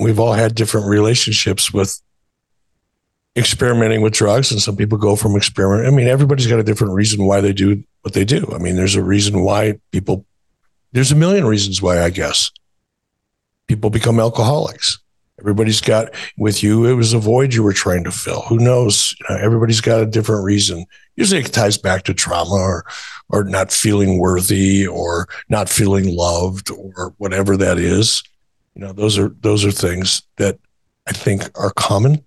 We've all had different relationships with experimenting with drugs and some people go from experiment i mean everybody's got a different reason why they do what they do. I mean there's a reason why people there's a million reasons why i guess people become alcoholics. Everybody's got with you it was a void you were trying to fill. Who knows? You know, everybody's got a different reason. Usually it ties back to trauma or or not feeling worthy or not feeling loved or whatever that is you know, those are those are things that I think are common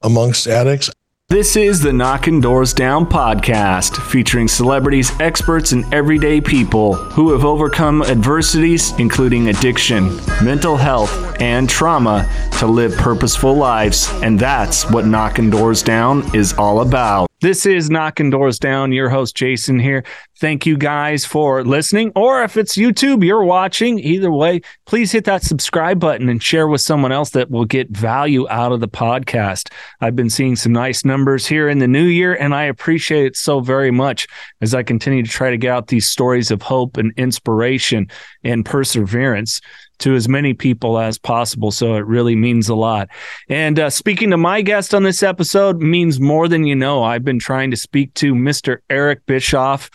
amongst addicts. This is the Knockin' Doorz Down podcast, featuring celebrities, experts, and everyday people who have overcome adversities, including addiction, mental health, and trauma, to live purposeful lives. And that's what Knockin' Doorz Down is all about. This is Knockin' Doorz Down. Your host, Jason, here. Thank you guys for listening. Or if it's YouTube you're watching, either way, please hit that subscribe button and share with someone else that will get value out of the podcast. I've been seeing some nice numbers here in the new year, and I appreciate it so very much as I continue to try to get out these stories of hope and inspiration and perseverance to as many people as possible. So it really means a lot. And uh, speaking to my guest on this episode means more than you know. I've been trying to speak to Mr. Eric Bischoff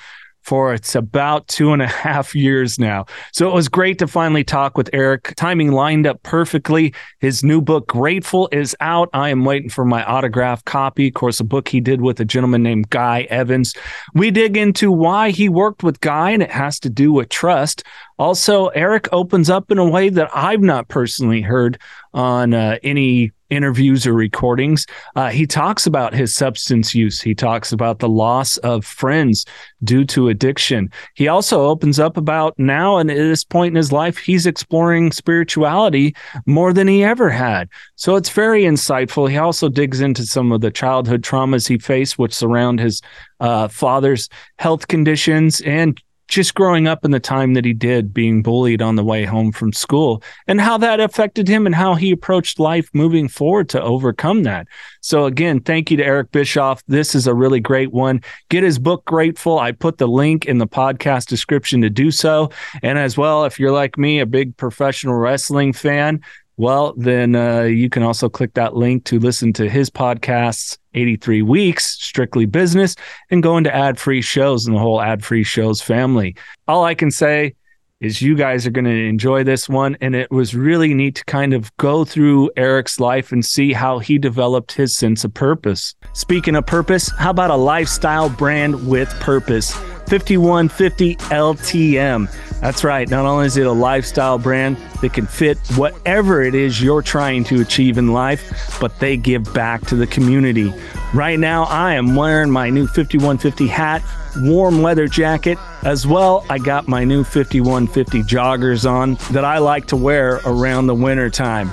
for it's about two and a half years now. So it was great to finally talk with Eric. Timing lined up perfectly. His new book, Grateful, is out. I am waiting for my autograph copy. Of course, a book he did with a gentleman named Guy Evans. We dig into why he worked with Guy, and it has to do with trust. Also, Eric opens up in a way that I've not personally heard on uh, any interviews or recordings. Uh, he talks about his substance use. He talks about the loss of friends due to addiction. He also opens up about now and at this point in his life, he's exploring spirituality more than he ever had. So it's very insightful. He also digs into some of the childhood traumas he faced, which surround his uh, father's health conditions and just growing up in the time that he did, being bullied on the way home from school, and how that affected him and how he approached life moving forward to overcome that. So, again, thank you to Eric Bischoff. This is a really great one. Get his book, Grateful. I put the link in the podcast description to do so. And as well, if you're like me, a big professional wrestling fan, well, then uh, you can also click that link to listen to his podcasts, 83 Weeks, Strictly Business, and go into ad free shows and the whole ad free shows family. All I can say is you guys are going to enjoy this one. And it was really neat to kind of go through Eric's life and see how he developed his sense of purpose. Speaking of purpose, how about a lifestyle brand with purpose? 5150 LTM. That's right. Not only is it a lifestyle brand that can fit whatever it is you're trying to achieve in life, but they give back to the community. Right now, I am wearing my new 5150 hat, warm leather jacket. As well, I got my new 5150 joggers on that I like to wear around the winter time.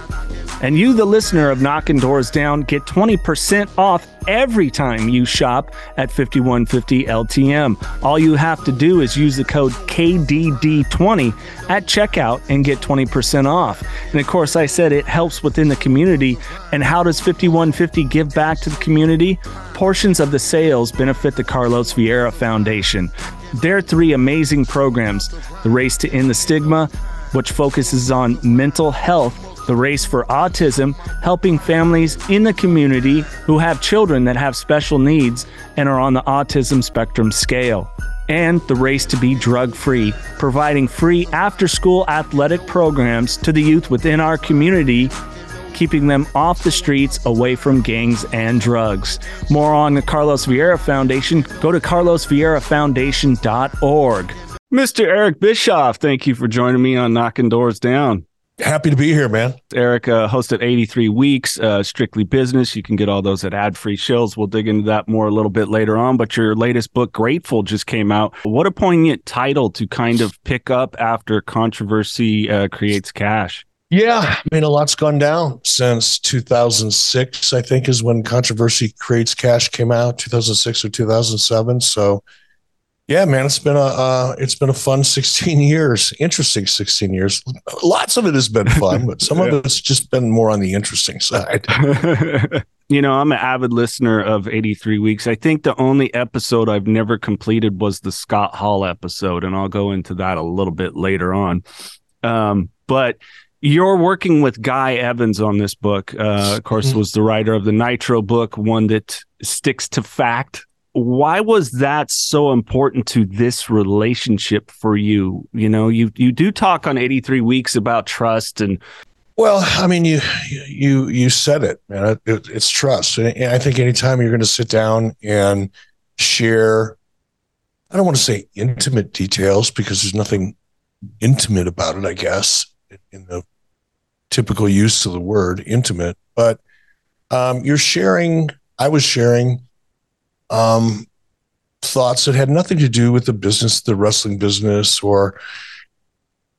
And you, the listener of Knockin' Doorz Down, get 20% off every time you shop at 5150 LTM. All you have to do is use the code KDD20 at checkout and get 20% off. And of course, I said it helps within the community. And how does 5150 give back to the community? Portions of the sales benefit the Carlos Vieira Foundation. Their three amazing programs the Race to End the Stigma, which focuses on mental health the Race for Autism, helping families in the community who have children that have special needs and are on the autism spectrum scale. And the Race to Be Drug Free, providing free after school athletic programs to the youth within our community keeping them off the streets, away from gangs and drugs. More on the Carlos Vieira Foundation, go to carlosvieirafoundation.org. Mr. Eric Bischoff, thank you for joining me on Knockin' Doorz Down. Happy to be here, man. Eric uh, hosted 83 Weeks, uh, Strictly Business. You can get all those at ad free shows. We'll dig into that more a little bit later on. But your latest book, Grateful, just came out. What a poignant title to kind of pick up after controversy uh, creates cash. Yeah, I mean, a lot's gone down since 2006. I think is when Controversy Creates Cash came out, 2006 or 2007. So, yeah, man, it's been a uh, it's been a fun 16 years, interesting 16 years. Lots of it has been fun, but some yeah. of it's just been more on the interesting side. you know, I'm an avid listener of 83 Weeks. I think the only episode I've never completed was the Scott Hall episode, and I'll go into that a little bit later on. Um, but you're working with Guy Evans on this book. Uh, of course, mm-hmm. was the writer of the Nitro book, one that sticks to fact. Why was that so important to this relationship for you? You know, you you do talk on 83 weeks about trust and well, I mean, you you you said it, man. It, it's trust, and I think anytime you're going to sit down and share, I don't want to say intimate details because there's nothing intimate about it, I guess, in the typical use of the word intimate, but um, you're sharing, I was sharing um, thoughts that had nothing to do with the business, the wrestling business, or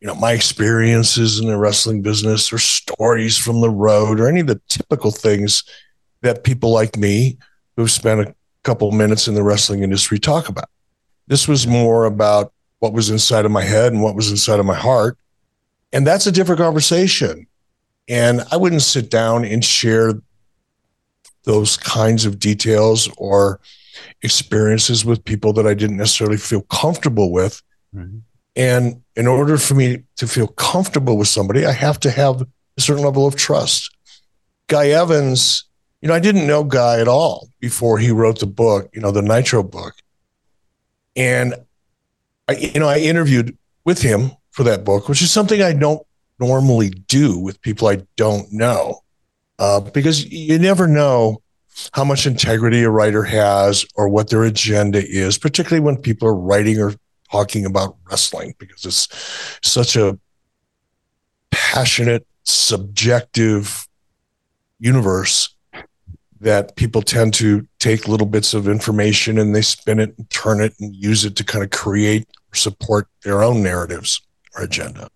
you know my experiences in the wrestling business, or stories from the road, or any of the typical things that people like me who've spent a couple minutes in the wrestling industry talk about. This was more about what was inside of my head and what was inside of my heart. And that's a different conversation. And I wouldn't sit down and share those kinds of details or experiences with people that I didn't necessarily feel comfortable with. Mm-hmm. And in order for me to feel comfortable with somebody, I have to have a certain level of trust. Guy Evans, you know, I didn't know Guy at all before he wrote the book, you know, the Nitro book. And I, you know, I interviewed with him for that book, which is something I don't normally do with people I don't know, uh, because you never know how much integrity a writer has or what their agenda is, particularly when people are writing or talking about wrestling, because it's such a passionate, subjective universe that people tend to take little bits of information and they spin it and turn it and use it to kind of create or support their own narratives or agenda.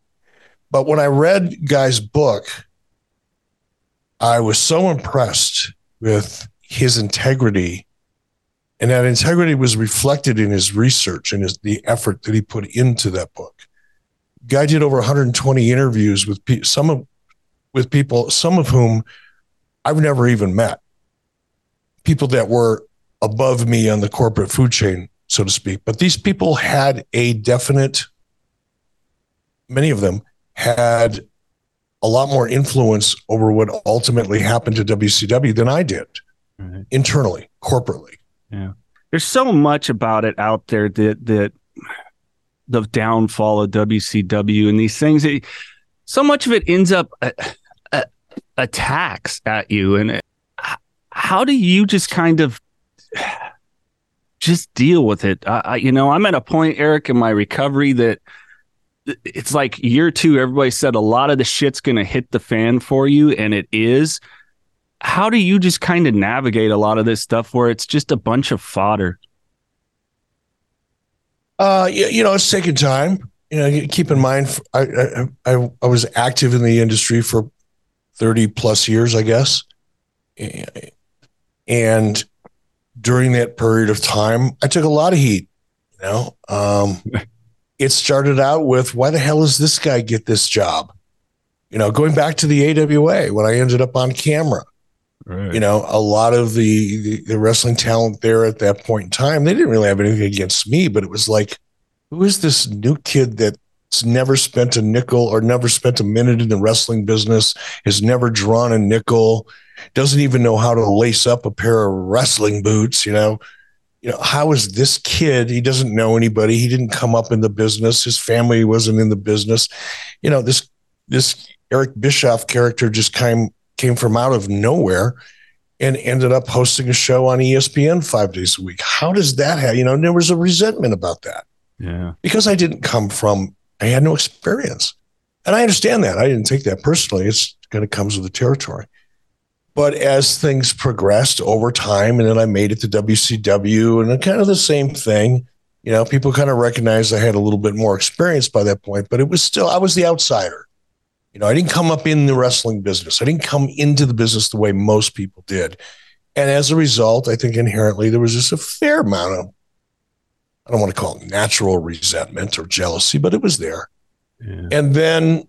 But when I read Guy's book, I was so impressed with his integrity. And that integrity was reflected in his research and his, the effort that he put into that book. Guy did over 120 interviews with pe- some of with people, some of whom I've never even met. People that were above me on the corporate food chain, so to speak. But these people had a definite, many of them had a lot more influence over what ultimately happened to WCW than I did right. internally, corporately. Yeah. There's so much about it out there that that the downfall of WCW and these things that so much of it ends up uh, uh, attacks at you and uh, how do you just kind of just deal with it? I, you know, I'm at a point, Eric, in my recovery that it's like year two, everybody said a lot of the shit's going to hit the fan for you, and it is. How do you just kind of navigate a lot of this stuff where it's just a bunch of fodder? Uh, you, you know, it's taking time. You know, keep in mind, I, I I was active in the industry for thirty plus years, I guess, and during that period of time, I took a lot of heat. You know, um, it started out with why the hell does this guy get this job? You know, going back to the AWA when I ended up on camera. Right. You know, a lot of the, the, the wrestling talent there at that point in time, they didn't really have anything against me, but it was like, who is this new kid that's never spent a nickel or never spent a minute in the wrestling business, has never drawn a nickel, doesn't even know how to lace up a pair of wrestling boots, you know? You know, how is this kid? He doesn't know anybody. He didn't come up in the business. His family wasn't in the business. You know, this this Eric Bischoff character just came came from out of nowhere and ended up hosting a show on ESPN five days a week. How does that have, you know, there was a resentment about that. Yeah. Because I didn't come from, I had no experience. And I understand that. I didn't take that personally. It's kind of comes with the territory. But as things progressed over time, and then I made it to WCW, and kind of the same thing. You know, people kind of recognized I had a little bit more experience by that point, but it was still I was the outsider. You know, I didn't come up in the wrestling business. I didn't come into the business the way most people did. And as a result, I think inherently there was just a fair amount of, I don't want to call it natural resentment or jealousy, but it was there. Yeah. And then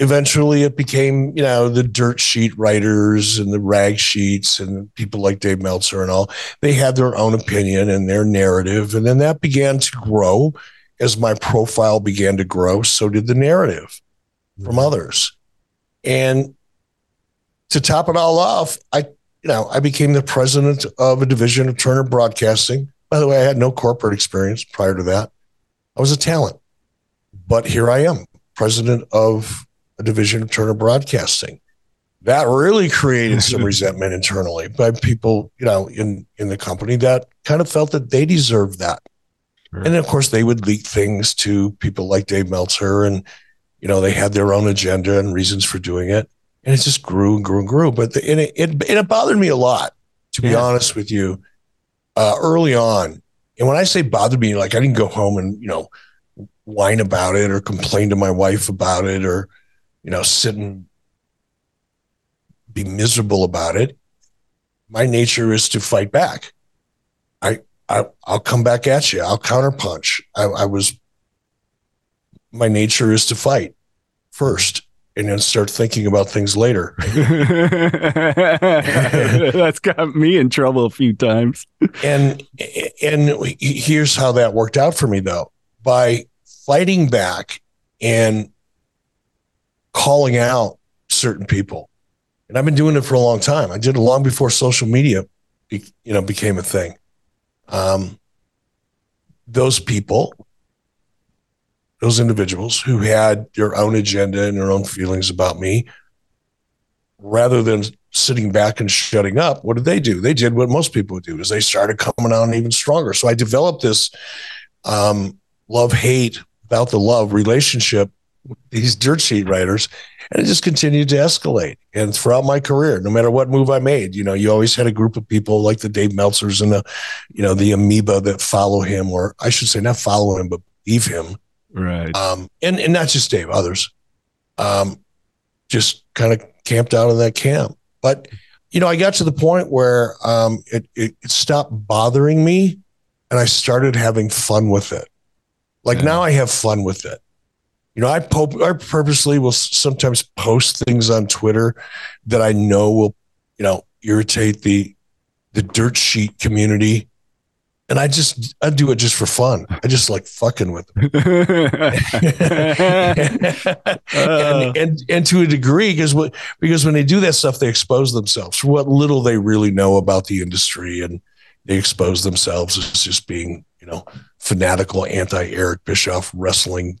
eventually it became, you know, the dirt sheet writers and the rag sheets and people like Dave Meltzer and all. They had their own opinion and their narrative. And then that began to grow as my profile began to grow. So did the narrative from mm-hmm. others. And to top it all off, I, you know, I became the president of a division of Turner Broadcasting. By the way, I had no corporate experience prior to that. I was a talent, but here I am, president of a division of Turner Broadcasting. That really created some resentment internally by people, you know, in in the company that kind of felt that they deserved that. Sure. And of course, they would leak things to people like Dave Meltzer, and you know, they had their own agenda and reasons for doing it, and it just grew and grew and grew. But the, and it, it it bothered me a lot, to yeah. be honest with you, uh, early on. And when I say bothered me, like I didn't go home and you know whine about it or complain to my wife about it or you know, sit and be miserable about it. My nature is to fight back. I, I I'll come back at you. I'll counterpunch. I, I was my nature is to fight first and then start thinking about things later. That's got me in trouble a few times. and and here's how that worked out for me though. By fighting back and calling out certain people. And I've been doing it for a long time. I did it long before social media, you know, became a thing. Um, those people, those individuals who had their own agenda and their own feelings about me, rather than sitting back and shutting up, what did they do? They did what most people would do: is they started coming on even stronger. So I developed this um, love hate without the love relationship these dirt sheet writers and it just continued to escalate. And throughout my career no matter what move i made you know you always had a group of people like the dave meltzers and the you know the amoeba that follow him or i should say not follow him but believe him. Right. Um and and not just dave others um just kind of camped out in that camp. But you know i got to the point where um it, it, it stopped bothering me and i started having fun with it. Like yeah. now i have fun with it you know, I, po- I purposely will sometimes post things on Twitter that I know will, you know, irritate the the dirt sheet community. And I just I do it just for fun. I just like fucking with them. and, and and to a degree, because what because when they do that stuff, they expose themselves for what little they really know about the industry and they expose themselves as just being, you know, fanatical anti Eric Bischoff wrestling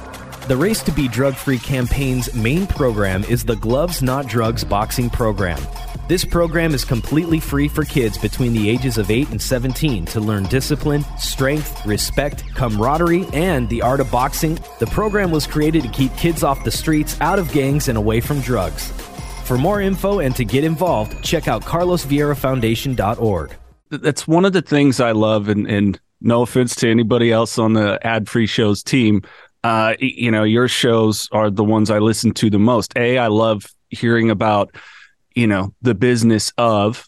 The Race to Be Drug Free campaign's main program is the Gloves Not Drugs boxing program. This program is completely free for kids between the ages of 8 and 17 to learn discipline, strength, respect, camaraderie, and the art of boxing. The program was created to keep kids off the streets, out of gangs, and away from drugs. For more info and to get involved, check out carlosvieirafoundation.org. That's one of the things I love, and, and no offense to anybody else on the ad free shows team uh, you know, your shows are the ones I listen to the most. A, I love hearing about, you know, the business of,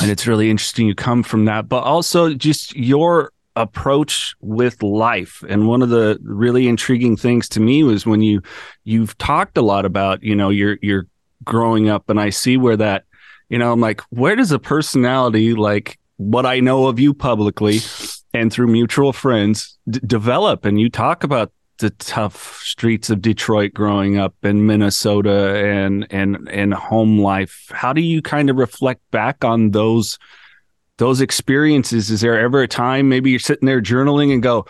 and it's really interesting you come from that, but also just your approach with life. And one of the really intriguing things to me was when you you've talked a lot about, you know, your your growing up and I see where that, you know, I'm like, where does a personality like what I know of you publicly and through mutual friends d- develop and you talk about the tough streets of Detroit growing up in Minnesota and and and home life. How do you kind of reflect back on those those experiences? Is there ever a time maybe you're sitting there journaling and go,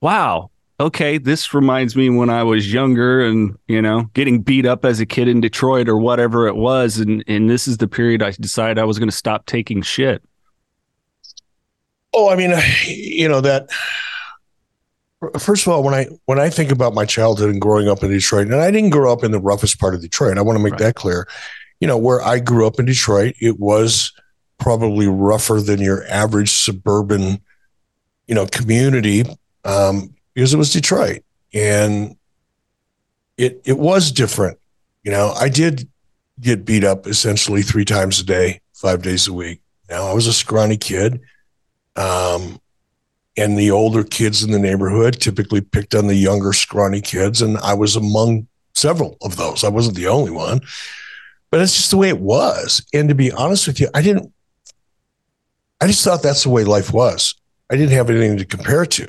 "Wow, okay, this reminds me when I was younger and, you know, getting beat up as a kid in Detroit or whatever it was. And, and this is the period I decided I was going to stop taking shit. Oh, I mean, you know, that first of all, when I when I think about my childhood and growing up in Detroit, and I didn't grow up in the roughest part of Detroit. I want to make right. that clear. You know, where I grew up in Detroit, it was probably rougher than your average suburban, you know, community um, because it was Detroit, and it it was different. You know, I did get beat up essentially three times a day, five days a week. Now I was a scrawny kid. Um, and the older kids in the neighborhood typically picked on the younger scrawny kids and i was among several of those. I wasn't the only one but it's just the way it was. And to be honest with you i didn't i just thought that's the way life was. I didn't have anything to compare to.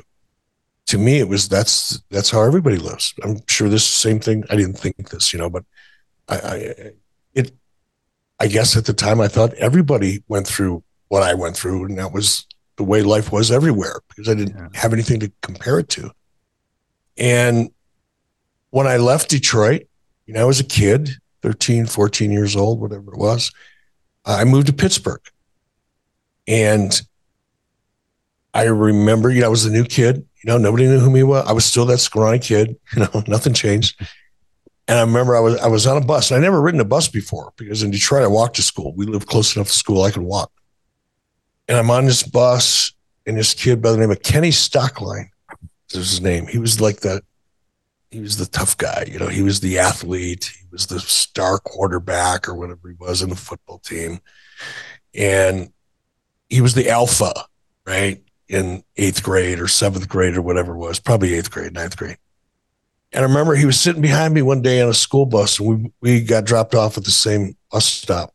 To me it was that's that's how everybody lives. I'm sure this same thing i didn't think this you know but i, I it i guess at the time i thought everybody went through what i went through and that was the way life was everywhere because I didn't yeah. have anything to compare it to. And when I left Detroit, you know, I was a kid, 13, 14 years old, whatever it was. I moved to Pittsburgh. And I remember, you know, I was a new kid. You know, nobody knew who he was. I was still that scrawny kid. You know, nothing changed. And I remember I was I was on a bus. And I never ridden a bus before because in Detroit I walked to school. We lived close enough to school I could walk and I'm on this bus, and this kid by the name of Kenny Stockline is his name. He was like the he was the tough guy, you know. He was the athlete. He was the star quarterback or whatever he was in the football team, and he was the alpha, right? In eighth grade or seventh grade or whatever it was, probably eighth grade, ninth grade. And I remember he was sitting behind me one day on a school bus, and we we got dropped off at the same bus stop.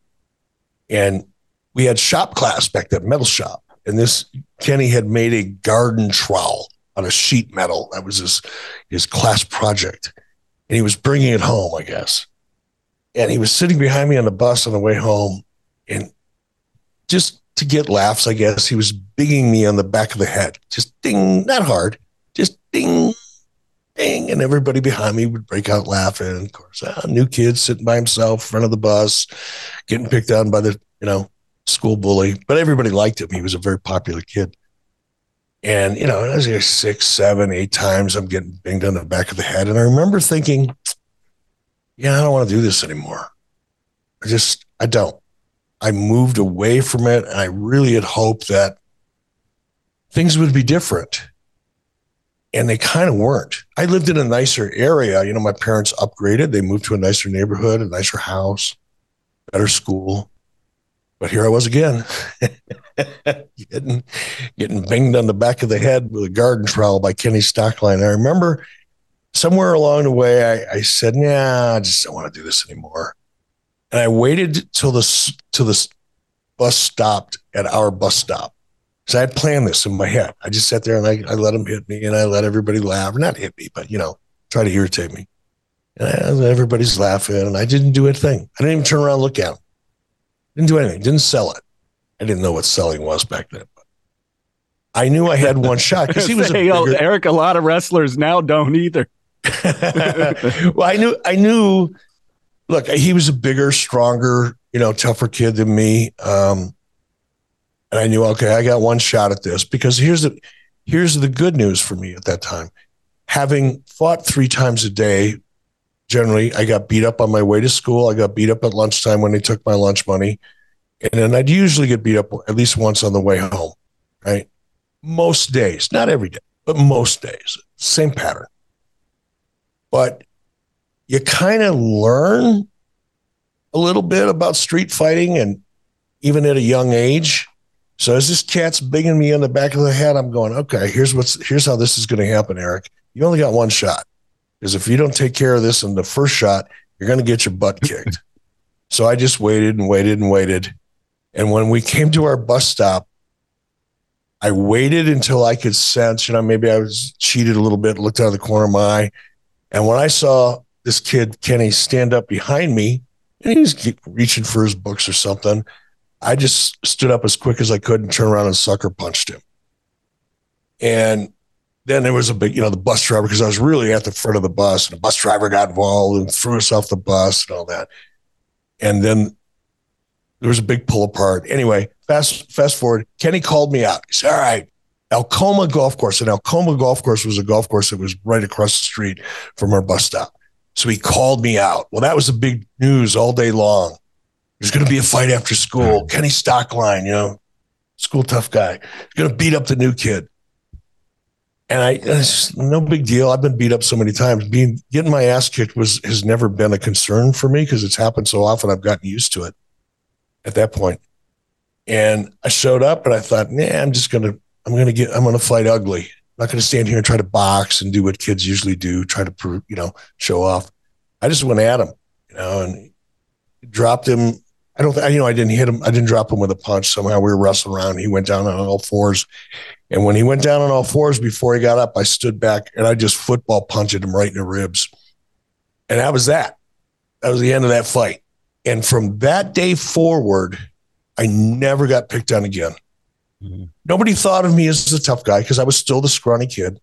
And we had shop class back then, metal shop. And this Kenny had made a garden trowel on a sheet metal. That was his his class project. And he was bringing it home, I guess. And he was sitting behind me on the bus on the way home. And just to get laughs, I guess, he was binging me on the back of the head. Just ding, not hard, just ding, ding. And everybody behind me would break out laughing. Of course, a new kid sitting by himself in front of the bus, getting picked on by the, you know, school bully, but everybody liked him. He was a very popular kid. And, you know, I was here six, seven, eight times. I'm getting banged on the back of the head. And I remember thinking, yeah, I don't want to do this anymore. I just, I don't. I moved away from it. And I really had hoped that things would be different. And they kind of weren't. I lived in a nicer area. You know, my parents upgraded. They moved to a nicer neighborhood, a nicer house, better school. But here I was again, getting getting banged on the back of the head with a garden trowel by Kenny Stockline. I remember somewhere along the way, I, I said, "Nah, I just don't want to do this anymore." And I waited till the till the bus stopped at our bus stop because I had planned this in my head. I just sat there and I, I let him hit me, and I let everybody laugh. Not hit me, but you know, try to irritate me. And I, everybody's laughing, and I didn't do a thing. I didn't even turn around and look at him. Didn't do anything. Didn't sell it. I didn't know what selling was back then. But I knew I had one shot because he was. hey, bigger... Eric, a lot of wrestlers now don't either. well, I knew. I knew. Look, he was a bigger, stronger, you know, tougher kid than me. Um, and I knew, okay, I got one shot at this because here's the here's the good news for me at that time. Having fought three times a day generally I got beat up on my way to school. I got beat up at lunchtime when they took my lunch money. And then I'd usually get beat up at least once on the way home, right? Most days, not every day, but most days, same pattern. But you kind of learn a little bit about street fighting and even at a young age. So as this cat's banging me in the back of the head, I'm going, okay, here's what's here's how this is going to happen, Eric. You only got one shot because if you don't take care of this in the first shot, you're going to get your butt kicked. so I just waited and waited and waited. And when we came to our bus stop, I waited until I could sense, you know, maybe I was cheated a little bit, looked out of the corner of my eye. And when I saw this kid, Kenny, stand up behind me and he was reaching for his books or something, I just stood up as quick as I could and turned around and sucker punched him. And then there was a big, you know, the bus driver, because I was really at the front of the bus and the bus driver got involved and threw us off the bus and all that. And then there was a big pull apart. Anyway, fast fast forward, Kenny called me out. He said, All right, Alcoma Golf Course. And Alcoma Golf Course was a golf course that was right across the street from our bus stop. So he called me out. Well, that was the big news all day long. There's going to be a fight after school. Kenny Stockline, you know, school tough guy, going to beat up the new kid. And I, it's no big deal. I've been beat up so many times. Being getting my ass kicked was has never been a concern for me because it's happened so often. I've gotten used to it at that point. And I showed up and I thought, nah, I'm just gonna, I'm gonna get, I'm gonna fight ugly. I'm not gonna stand here and try to box and do what kids usually do, try to you know, show off. I just went at him, you know, and dropped him. I don't, I, you know, I didn't hit him. I didn't drop him with a punch. Somehow we were wrestling around. He went down on all fours and when he went down on all fours before he got up, I stood back and I just football punched him right in the ribs. And that was that. That was the end of that fight. And from that day forward, I never got picked on again. Mm-hmm. Nobody thought of me as a tough guy because I was still the scrawny kid.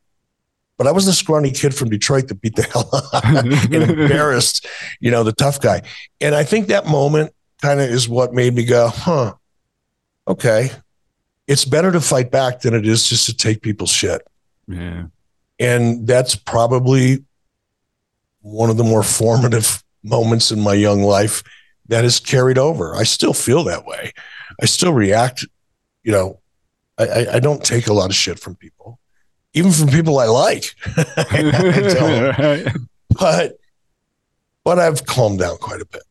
But I was the scrawny kid from Detroit that beat the hell out and embarrassed, you know, the tough guy. And I think that moment kind of is what made me go, huh, okay, it's better to fight back than it is just to take people's shit. Yeah. And that's probably one of the more formative moments in my young life that has carried over. I still feel that way. I still react, you know, I, I don't take a lot of shit from people, even from people I like. I but but I've calmed down quite a bit.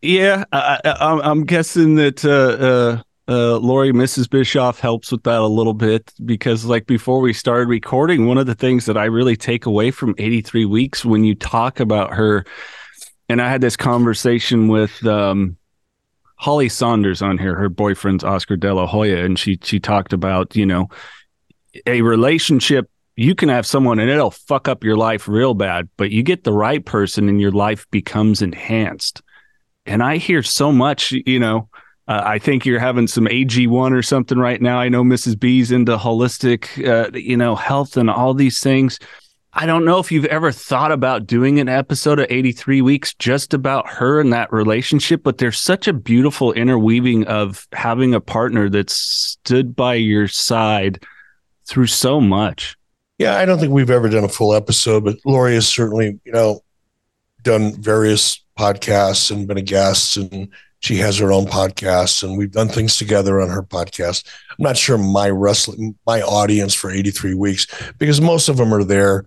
Yeah, I, am guessing that uh, uh, uh, Lori, Mrs. Bischoff helps with that a little bit because, like, before we started recording, one of the things that I really take away from 83 weeks when you talk about her, and I had this conversation with um, Holly Sonders on here, her boyfriend's Oscar De La Hoya, and she she talked about you know a relationship. You can have someone and it'll fuck up your life real bad, but you get the right person and your life becomes enhanced. And I hear so much, you know uh, I think you're having some AG1 or something right now. I know Mrs. B's into holistic, uh, you know, health and all these things. I don't know if you've ever thought about doing an episode of 83 weeks just about her and that relationship, but there's such a beautiful interweaving of having a partner that stood by your side through so much. Yeah, I don't think we've ever done a full episode, but Lori has certainly, you know, done various podcasts and been a guest and she has her own podcast and we've done things together on her podcast. I'm not sure my wrestling, my audience for 83 weeks, because most of them are there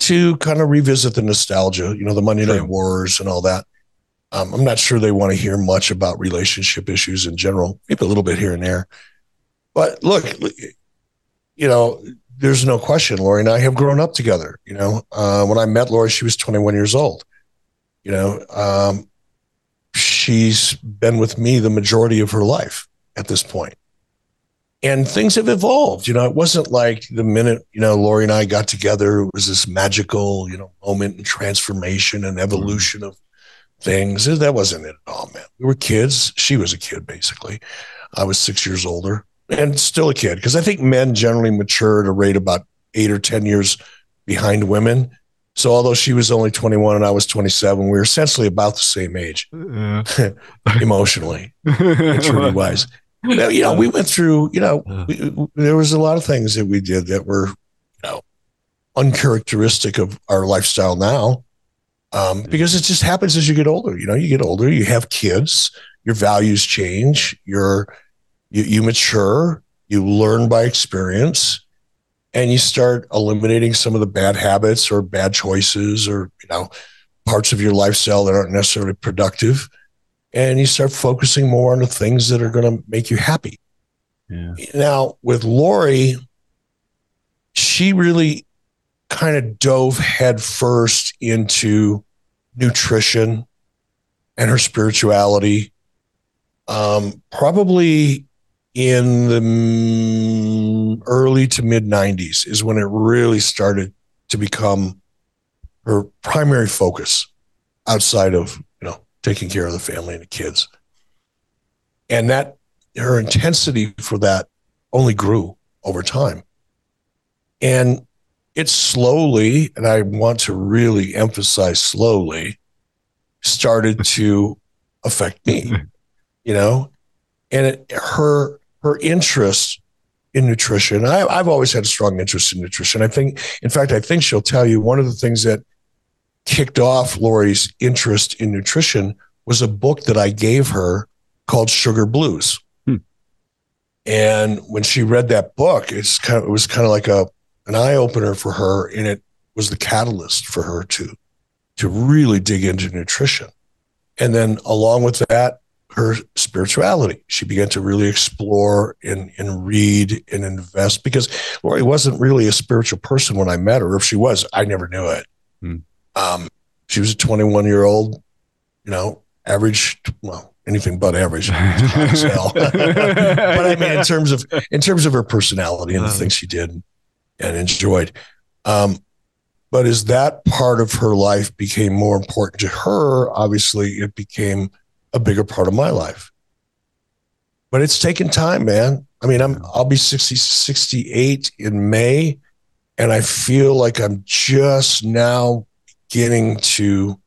to kind of revisit the nostalgia, you know, the Monday Night Wars and all that. Um, I'm not sure they want to hear much about relationship issues in general, maybe a little bit here and there. But look, you know, there's no question. Lori and I have grown up together. You know, uh, when I met Lori, she was 21 years old. You know, um, she's been with me the majority of her life at this point. And things have evolved. You know, it wasn't like the minute, you know, Lori and I got together, it was this magical, you know, moment and transformation and mm-hmm. evolution of things. That wasn't it at all, man. We were kids. She was a kid, basically. I was six years older and still a kid because I think men generally mature at a rate about eight or 10 years behind women. So although she was only 21 and I was 27, we were essentially about the same age, yeah. emotionally, maturity wise. You know, we went through. You know, we, there was a lot of things that we did that were, you know, uncharacteristic of our lifestyle now, um, because it just happens as you get older. You know, you get older, you have kids, your values change, you're you, you mature, you learn by experience and you start eliminating some of the bad habits or bad choices or you know parts of your lifestyle that aren't necessarily productive and you start focusing more on the things that are going to make you happy yeah. now with lori she really kind of dove headfirst into nutrition and her spirituality um, probably in the early to mid 90s is when it really started to become her primary focus outside of you know taking care of the family and the kids. And that her intensity for that only grew over time. And it slowly, and I want to really emphasize slowly, started to affect me, you know, and it, her her interest in nutrition. I, I've always had a strong interest in nutrition. I think, in fact, I think she'll tell you one of the things that kicked off Lori's interest in nutrition was a book that I gave her called Sugar Blues. Hmm. And when she read that book, it's kind of it was kind of like a an eye opener for her, and it was the catalyst for her to to really dig into nutrition. And then along with that, her spirituality. She began to really explore and, and read and invest because Lori wasn't really a spiritual person when I met her. If she was, I never knew it. Hmm. Um, she was a 21 year old, you know, average, well, anything but average. but I mean, in terms of in terms of her personality and the things she did and enjoyed. Um, but as that part of her life became more important to her, obviously it became a bigger part of my life. But it's taken time, man. I mean, I'm I'll be 60, 68 in May, and I feel like I'm just now getting to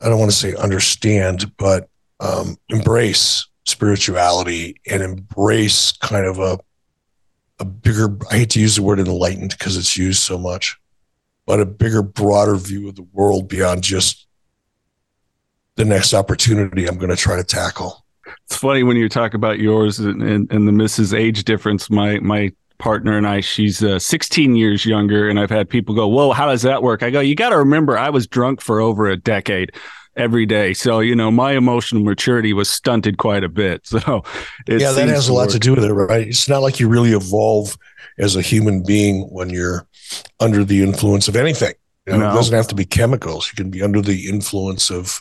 I don't want to say understand, but um, embrace spirituality and embrace kind of a a bigger I hate to use the word enlightened because it's used so much, but a bigger, broader view of the world beyond just the next opportunity I'm going to try to tackle. It's funny when you talk about yours and, and, and the Mrs. Age difference. My my partner and I, she's uh, 16 years younger, and I've had people go, "Whoa, how does that work?" I go, "You got to remember, I was drunk for over a decade." every day. So, you know, my emotional maturity was stunted quite a bit. So, yeah, that has a lot to do with it, right? It's not like you really evolve as a human being when you're under the influence of anything. You know, no. It doesn't have to be chemicals. You can be under the influence of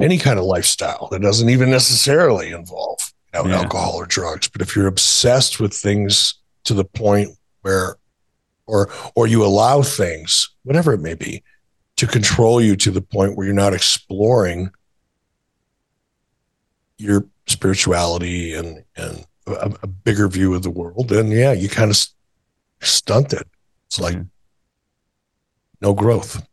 any kind of lifestyle that doesn't even necessarily involve you know, yeah. alcohol or drugs. But if you're obsessed with things to the point where, or or you allow things, whatever it may be, to control you to the point where you're not exploring your spirituality and and a, a bigger view of the world, then yeah, you kind of stunt it. It's like yeah. no growth.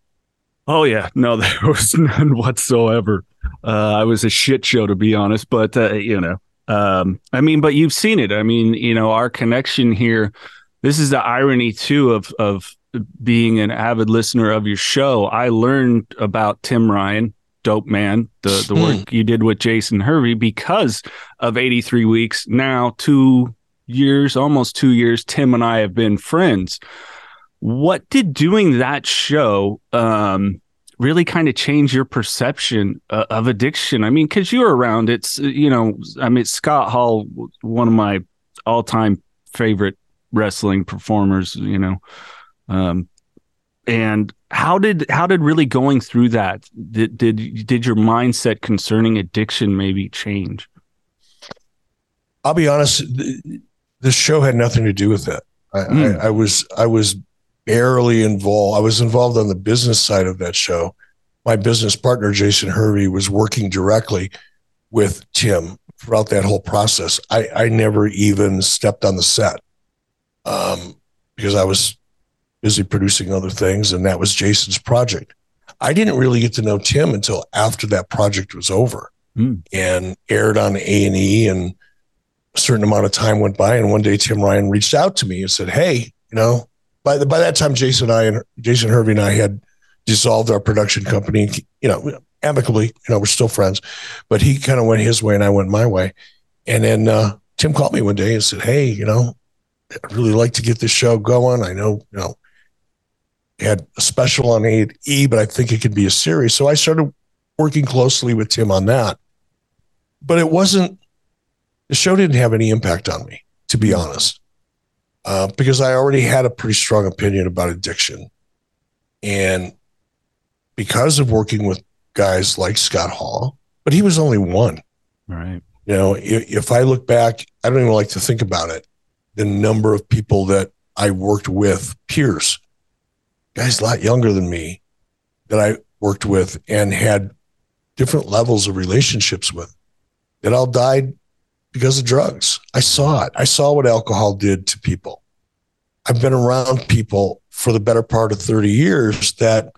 Oh yeah, no, there was none whatsoever. Uh, I was a shit show to be honest, but uh, you know, um, I mean, but you've seen it. I mean, you know, our connection here. This is the irony too of of being an avid listener of your show. I learned about Tim Ryan, dope man, the the hmm. work you did with Jason Hervey because of 83 weeks. Now two years, almost two years, Tim and I have been friends what did doing that show um, really kind of change your perception uh, of addiction? I mean, because you were around, it's, you know, I mean, Scott Hall, one of my all time favorite wrestling performers, you know. Um, and how did how did really going through that did did did your mindset concerning addiction maybe change? I'll be honest, the, the show had nothing to do with it. I, mm. I, I was I was barely involved. I was involved on the business side of that show. My business partner, Jason Hervey, was working directly with Tim throughout that whole process. I, I never even stepped on the set um, because I was busy producing other things, and that was Jason's project. I didn't really get to know Tim until after that project was over mm. and aired on A and E, and a certain amount of time went by. And one day, Tim Ryan reached out to me and said, "Hey, you know, by the, by that time, Jason and I and Jason Hervey and I had dissolved our production company. You know, amicably. You know, we're still friends, but he kind of went his way and I went my way. And then uh, Tim called me one day and said, "Hey, you know, I'd really like to get this show going. I know, you know." Had a special on E, but I think it could be a series. So I started working closely with Tim on that. But it wasn't the show didn't have any impact on me, to be honest uh, because I already had a pretty strong opinion about addiction. And because of working with guys like Scott Hall, but he was only one. Right. You know, if, if I look back, I don't even like to think about it. The number of people that I worked with, peers, guys a lot younger than me, that I worked with and had different levels of relationships with, that all died because of drugs. I saw it. I saw what alcohol did to people. I've been around people for the better part of 30 years that,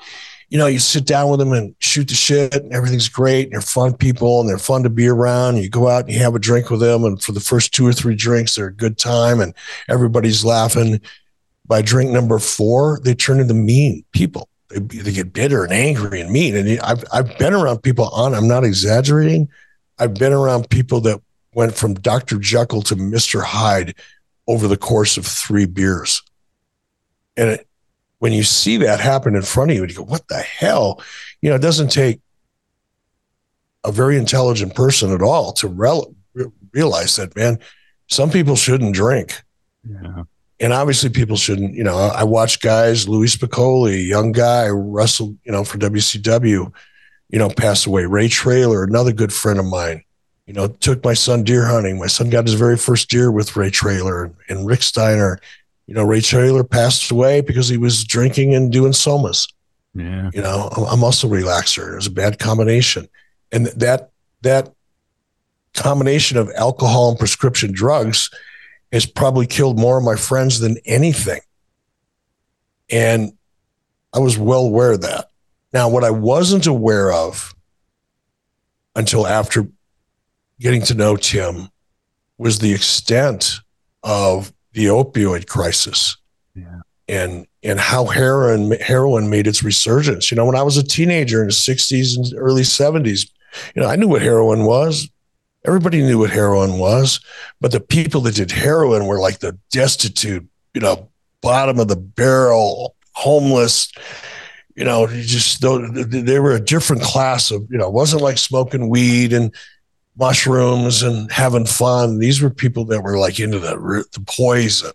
you know, you sit down with them and shoot the shit and everything's great and they're fun people and they're fun to be around. You go out and you have a drink with them. And for the first two or three drinks, they're a good time and everybody's laughing. By drink number four, they turn into mean people. They, they get bitter and angry and mean. And I've, I've been around people on, I'm not exaggerating. I've been around people that went from Dr. Jekyll to Mr. Hyde over the course of three beers. And it, when you see that happen in front of you, and you go, what the hell? You know, it doesn't take a very intelligent person at all to rel- realize that, man, some people shouldn't drink. Yeah. And obviously, people shouldn't. You know, I watch guys, Louie Spicolli, young guy, wrestled, you know, for WCW, you know, pass away. Ray Traylor, another good friend of mine, you know, took my son deer hunting. My son got his very first deer with Ray Traylor and, Rick Steiner. You know, Ray Traylor passed away because he was drinking and doing somas. Yeah. You know, a muscle relaxer. It was a bad combination. And that that combination of alcohol and prescription drugs has probably killed more of my friends than anything. And I was well aware of that. Now, what I wasn't aware of until after getting to know Tim was the extent of the opioid crisis. Yeah. And and how heroin heroin made its resurgence. You know, when I was a teenager in the 60s and early 70s, you know, I knew what heroin was. Everybody knew what heroin was, but the people that did heroin were like the destitute, you know, bottom of the barrel, homeless, you know, just they were a different class of, you know, it wasn't like smoking weed and mushrooms and having fun. These were people that were like into the, the poison.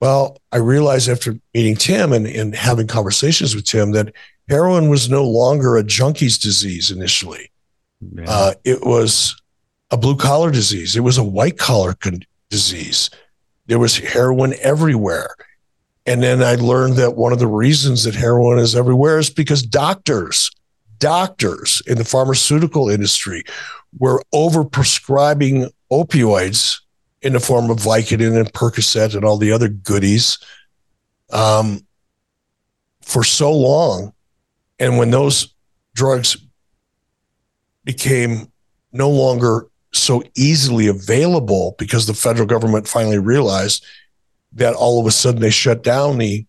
Well, I realized after meeting Tim and, and having conversations with Tim that heroin was no longer a junkie's disease initially. Yeah. Uh, it was a blue collar disease. It was a white collar con- disease. There was heroin everywhere. And then I learned that one of the reasons that heroin is everywhere is because doctors, doctors in the pharmaceutical industry were overprescribing opioids in the form of Vicodin and Percocet and all the other goodies um, for so long. And when those drugs became no longer so easily available because the federal government finally realized that all of a sudden they shut down the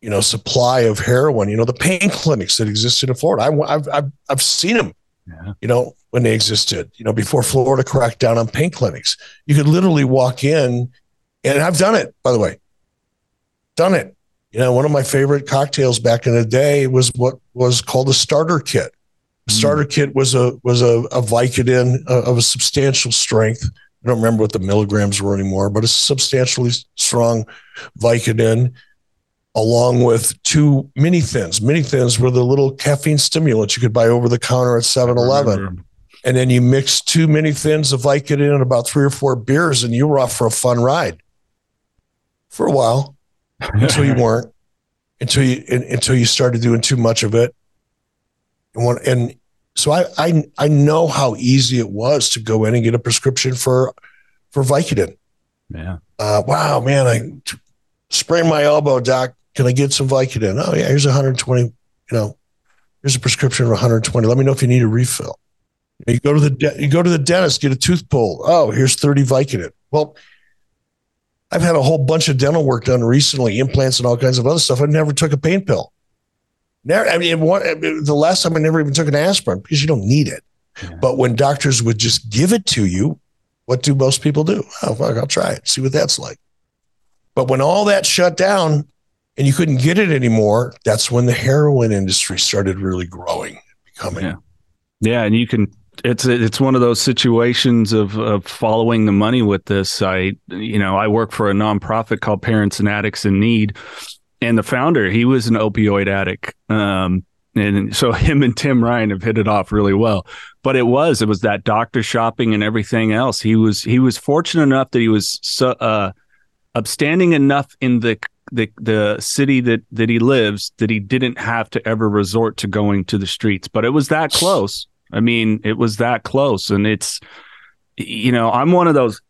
you know supply of heroin you know the pain clinics that existed in florida I, have I've, I've seen them yeah. you know when they existed you know before florida cracked down on pain clinics you could literally walk in and i've done it by the way done it you know one of my favorite cocktails back in the day was what was called a starter kit the starter mm. kit was a was a, a Vicodin of a substantial strength. I don't remember what the milligrams were anymore, but a substantially strong Vicodin, along with two mini thins. Mini thins were the little caffeine stimulants you could buy over the counter at 7 Eleven. And then you mix two mini thins of Vicodin and about three or four beers, and you were off for a fun ride for a while until you weren't, until you until you started doing too much of it. And, one, and so I, I I know how easy it was to go in and get a prescription for for Vicodin. Yeah. Uh, wow, man, I sprained my elbow, doc. Can I get some Vicodin? Oh yeah, here's 120. You know, here's a prescription of 120. Let me know if you need a refill. You go to the de- you go to the dentist, get a tooth pulled. Oh, here's 30 Vicodin. Well, I've had a whole bunch of dental work done recently, implants and all kinds of other stuff. I never took a pain pill. Never. I mean, what, the last time I never even took an aspirin because you don't need it. Yeah. But when doctors would just give it to you, what do most people do? Oh, fuck, I'll try it, see what that's like. But when all that shut down and you couldn't get it anymore, that's when the heroin industry started really growing, becoming. Yeah, yeah, and you can. It's it's one of those situations of of following the money with this. I you know I work for a nonprofit called Parents and Addicts in Need, and the founder, he was an opioid addict. Um, and so him and Tim Ryan have hit it off really well. But it was it was that doctor shopping and everything else. He was he was fortunate enough that he was so, uh, upstanding enough in the the the city that that he lives that he didn't have to ever resort to going to the streets. But it was that close. I mean, it was that close, and it's you know, I'm one of those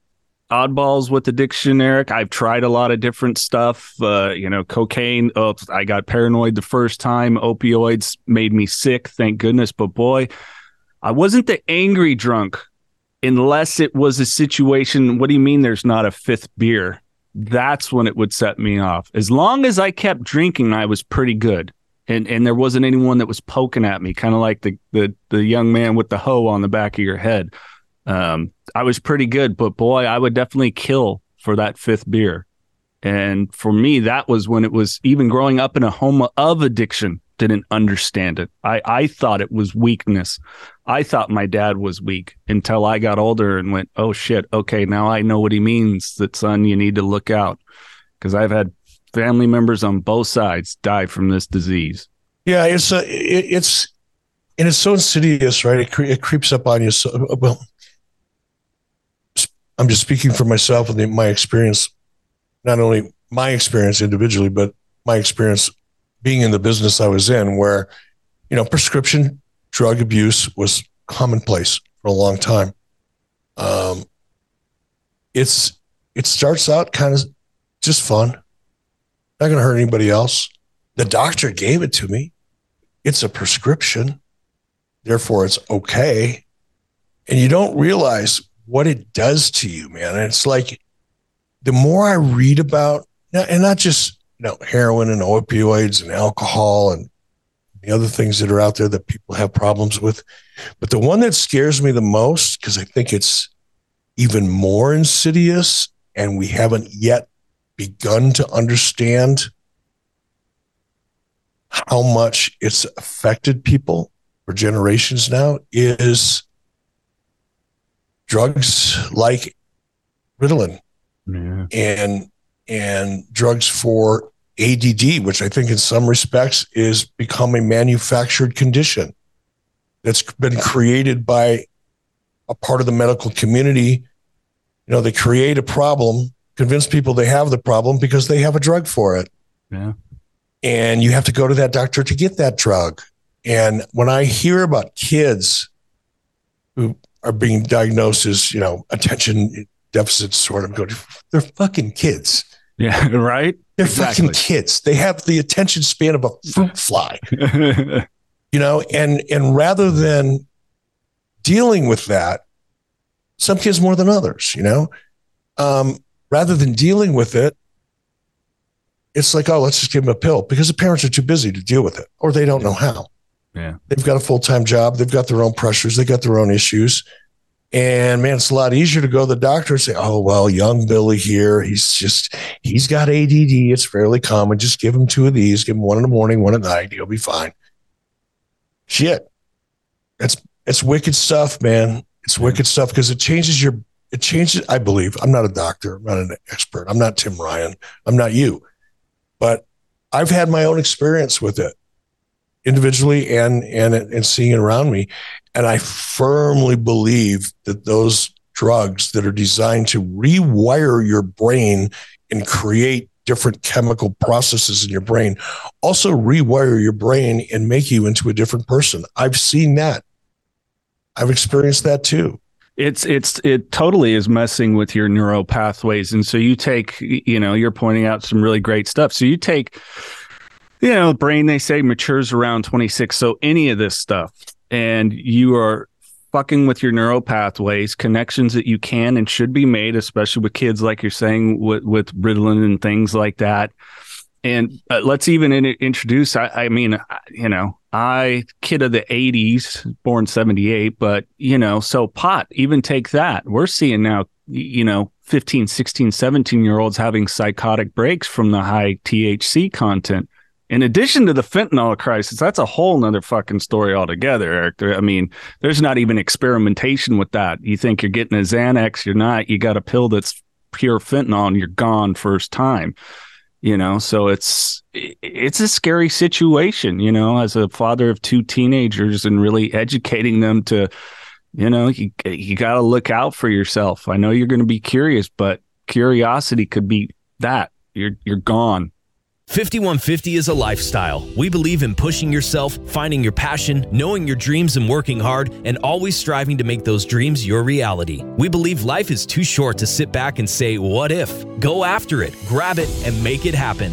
oddballs with addiction, Eric. I've tried a lot of different stuff. Uh, you know, cocaine. Oh, I got paranoid the first time. Opioids made me sick. Thank goodness. But boy, I wasn't the angry drunk unless it was a situation. What do you mean there's not a fifth beer? That's when it would set me off. As long as I kept drinking, I was pretty good. And and there wasn't anyone that was poking at me, kind of like the, the the young man with the hoe on the back of your head. Um, I was pretty good, but boy, I would definitely kill for that fifth beer. And for me, that was when it was even growing up in a home of addiction didn't understand it. I, I thought it was weakness. I thought my dad was weak until I got older and went, oh shit, okay, now I know what he means that, son, you need to look out. Because I've had family members on both sides die from this disease. Yeah, it's a, it, it's, and it's so insidious, right? It, cre- it creeps up on you. So, uh, well, I'm just speaking for myself and my experience, not only my experience individually, but my experience being in the business I was in, where, you know, prescription drug abuse was commonplace for a long time. Um, it's it starts out kind of just fun, not going to hurt anybody else. The doctor gave it to me. It's a prescription, therefore it's okay. And you don't realize what it does to you, man. And it's like the more I read about, and not just you know, heroin and opioids and alcohol and the other things that are out there that people have problems with. But the one that scares me the most, because I think it's even more insidious and we haven't yet begun to understand how much it's affected people for generations now, is drugs like Ritalin. Yeah. And and drugs for ADD, which I think in some respects is become a manufactured condition that's been created by a part of the medical community. You know, they create a problem, convince people they have the problem because they have a drug for it. Yeah. And you have to go to that doctor to get that drug. And when I hear about kids who are being diagnosed as, you know, attention deficit sort of go, they're fucking kids. Yeah, right. They're exactly. fucking kids. They have the attention span of a fruit fly. you know, and and rather than dealing with that, some kids more than others, you know, um, rather than dealing with it, it's like, oh, let's just give them a pill because the parents are too busy to deal with it or they don't know how. Yeah. They've got a full time job. They've got their own pressures. They got their own issues. And man, it's a lot easier to go to the doctor and say, oh, well, young Billy here, he's just, he's got ADD. It's fairly common. Just give him two of these, give him one in the morning, one at night. He'll be fine. Shit. That's, it's wicked stuff, man. It's wicked stuff because it changes your, it changes, I believe. I'm not a doctor. I'm not an expert. I'm not Tim Ryan. I'm not you. But I've had my own experience with it individually and and and seeing it around me. And i firmly believe that those drugs that are designed to rewire your brain and create different chemical processes in your brain also rewire your brain and make you into a different person. I've seen that. I've experienced that too. It's it's it totally is messing with your neural pathways and so you take you know you're pointing out some really great stuff. So you take you know, brain they say matures around 26. So any of this stuff, and you are fucking with your neural pathways, connections that you can and should be made, especially with kids, like you're saying with with Ritalin and things like that. And uh, let's even in, introduce. I, I mean, you know, I kid of the 80s, born 78, but you know, so pot, even take that. We're seeing now, you know, 15, 16, 17 year olds having psychotic breaks from the high THC content in addition to the fentanyl crisis, that's a whole nother fucking story altogether, Eric. I mean, there's not even experimentation with that. You think you're getting a Xanax, you're not. You got a pill that's pure fentanyl and you're gone first time. You know, so it's it's a scary situation, you know, as a father of two teenagers and really educating them to, you know, you you got to look out for yourself. I know you're going to be curious, but curiosity could be that. You're you're gone 5150 is a lifestyle. We believe in pushing yourself, finding your passion, knowing your dreams, and working hard, and always striving to make those dreams your reality. We believe life is too short to sit back and say, What if? Go after it, grab it, and make it happen.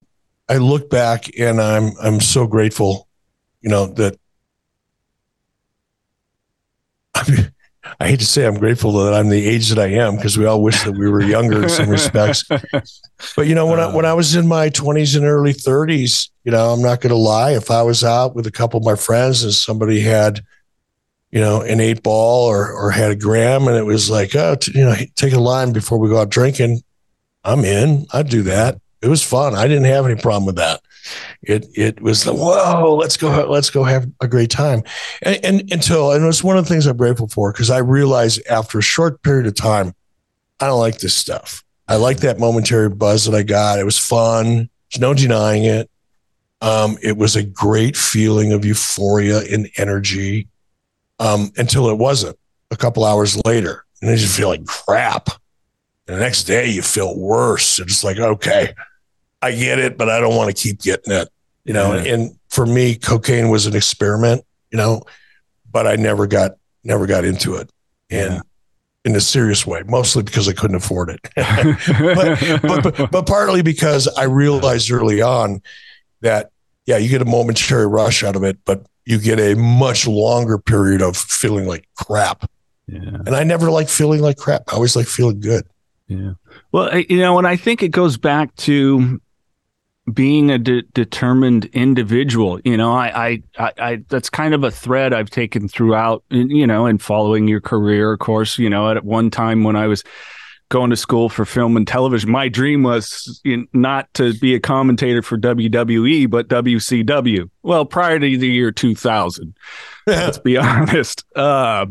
I look back and I'm I'm so grateful, you know, that I, mean, I hate to say I'm grateful that I'm the age that I am because we all wish that we were younger in some respects. But you know, when I uh. when I was in my 20s and early 30s, you know, I'm not going to lie. If I was out with a couple of my friends and somebody had, you know, an eight ball or or had a gram, and it was like, oh, t- you know, take a line before we go out drinking, I'm in. I'd do that it was fun. I didn't have any problem with that. It it was the whoa, let's go, let's go have a great time. And, and until and it's one of the things I'm grateful for because I realized after a short period of time, I don't like this stuff. I like that momentary buzz that I got. It was fun. There's no denying it. Um, it was a great feeling of euphoria and energy um, until it wasn't. A couple hours later, and I just feel like crap. And the next day, you feel worse. It's like, okay, I get it, but I don't want to keep getting it. You know, yeah. and for me, cocaine was an experiment, you know, but I never got never got into it. And yeah. in a serious way, mostly because I couldn't afford it. but, but, but, but partly because I realized early on that yeah, you get a momentary rush out of it, but you get a much longer period of feeling like crap. Yeah. And I never like feeling like crap. I always like feeling good. Yeah. Well, you know, and I think it goes back to being a de- determined individual you know I, I i that's kind of a thread i've taken throughout you know and following your career of course you know at one time when i was going to school for film and television my dream was not to be a commentator for wwe but wcw well prior to the year 2000 let's be honest. Uh,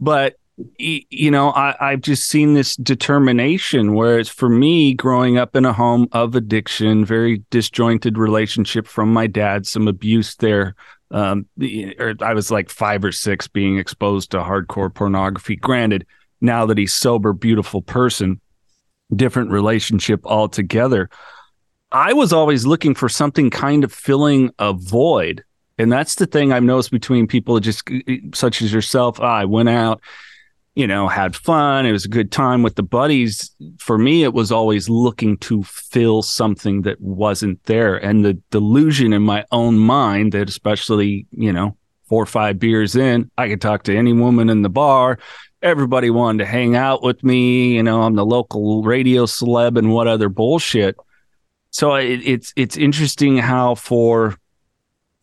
but you know, I, I've just seen this determination. Whereas for me, growing up in a home of addiction, very disjointed relationship from my dad, some abuse there. Um, or I was like five or six being exposed to hardcore pornography. Granted, now that he's sober, beautiful person, different relationship altogether. I was always looking for something kind of filling a void. And that's the thing I've noticed between people just such as yourself. Ah, I went out you know, had fun. It was a good time with the buddies. For me, it was always looking to fill something that wasn't there. And the delusion in my own mind that, especially, you know, four or five beers in, I could talk to any woman in the bar. Everybody wanted to hang out with me. You know, I'm the local radio celeb and what other bullshit. So it, it's it's interesting how for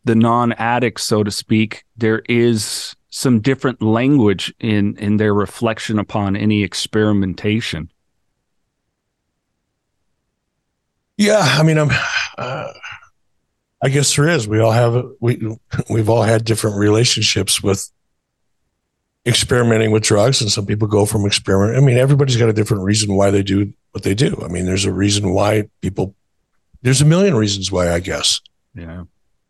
the non addicts, so to speak, there is some different language in in their reflection upon any experimentation. Yeah, I mean, I'm. Uh, I guess there is. We all have we we've all had different relationships with experimenting with drugs, and some people go from experiment. I mean, everybody's got a different reason why they do what they do. I mean, there's a reason why people. There's a million reasons why, I guess. Yeah.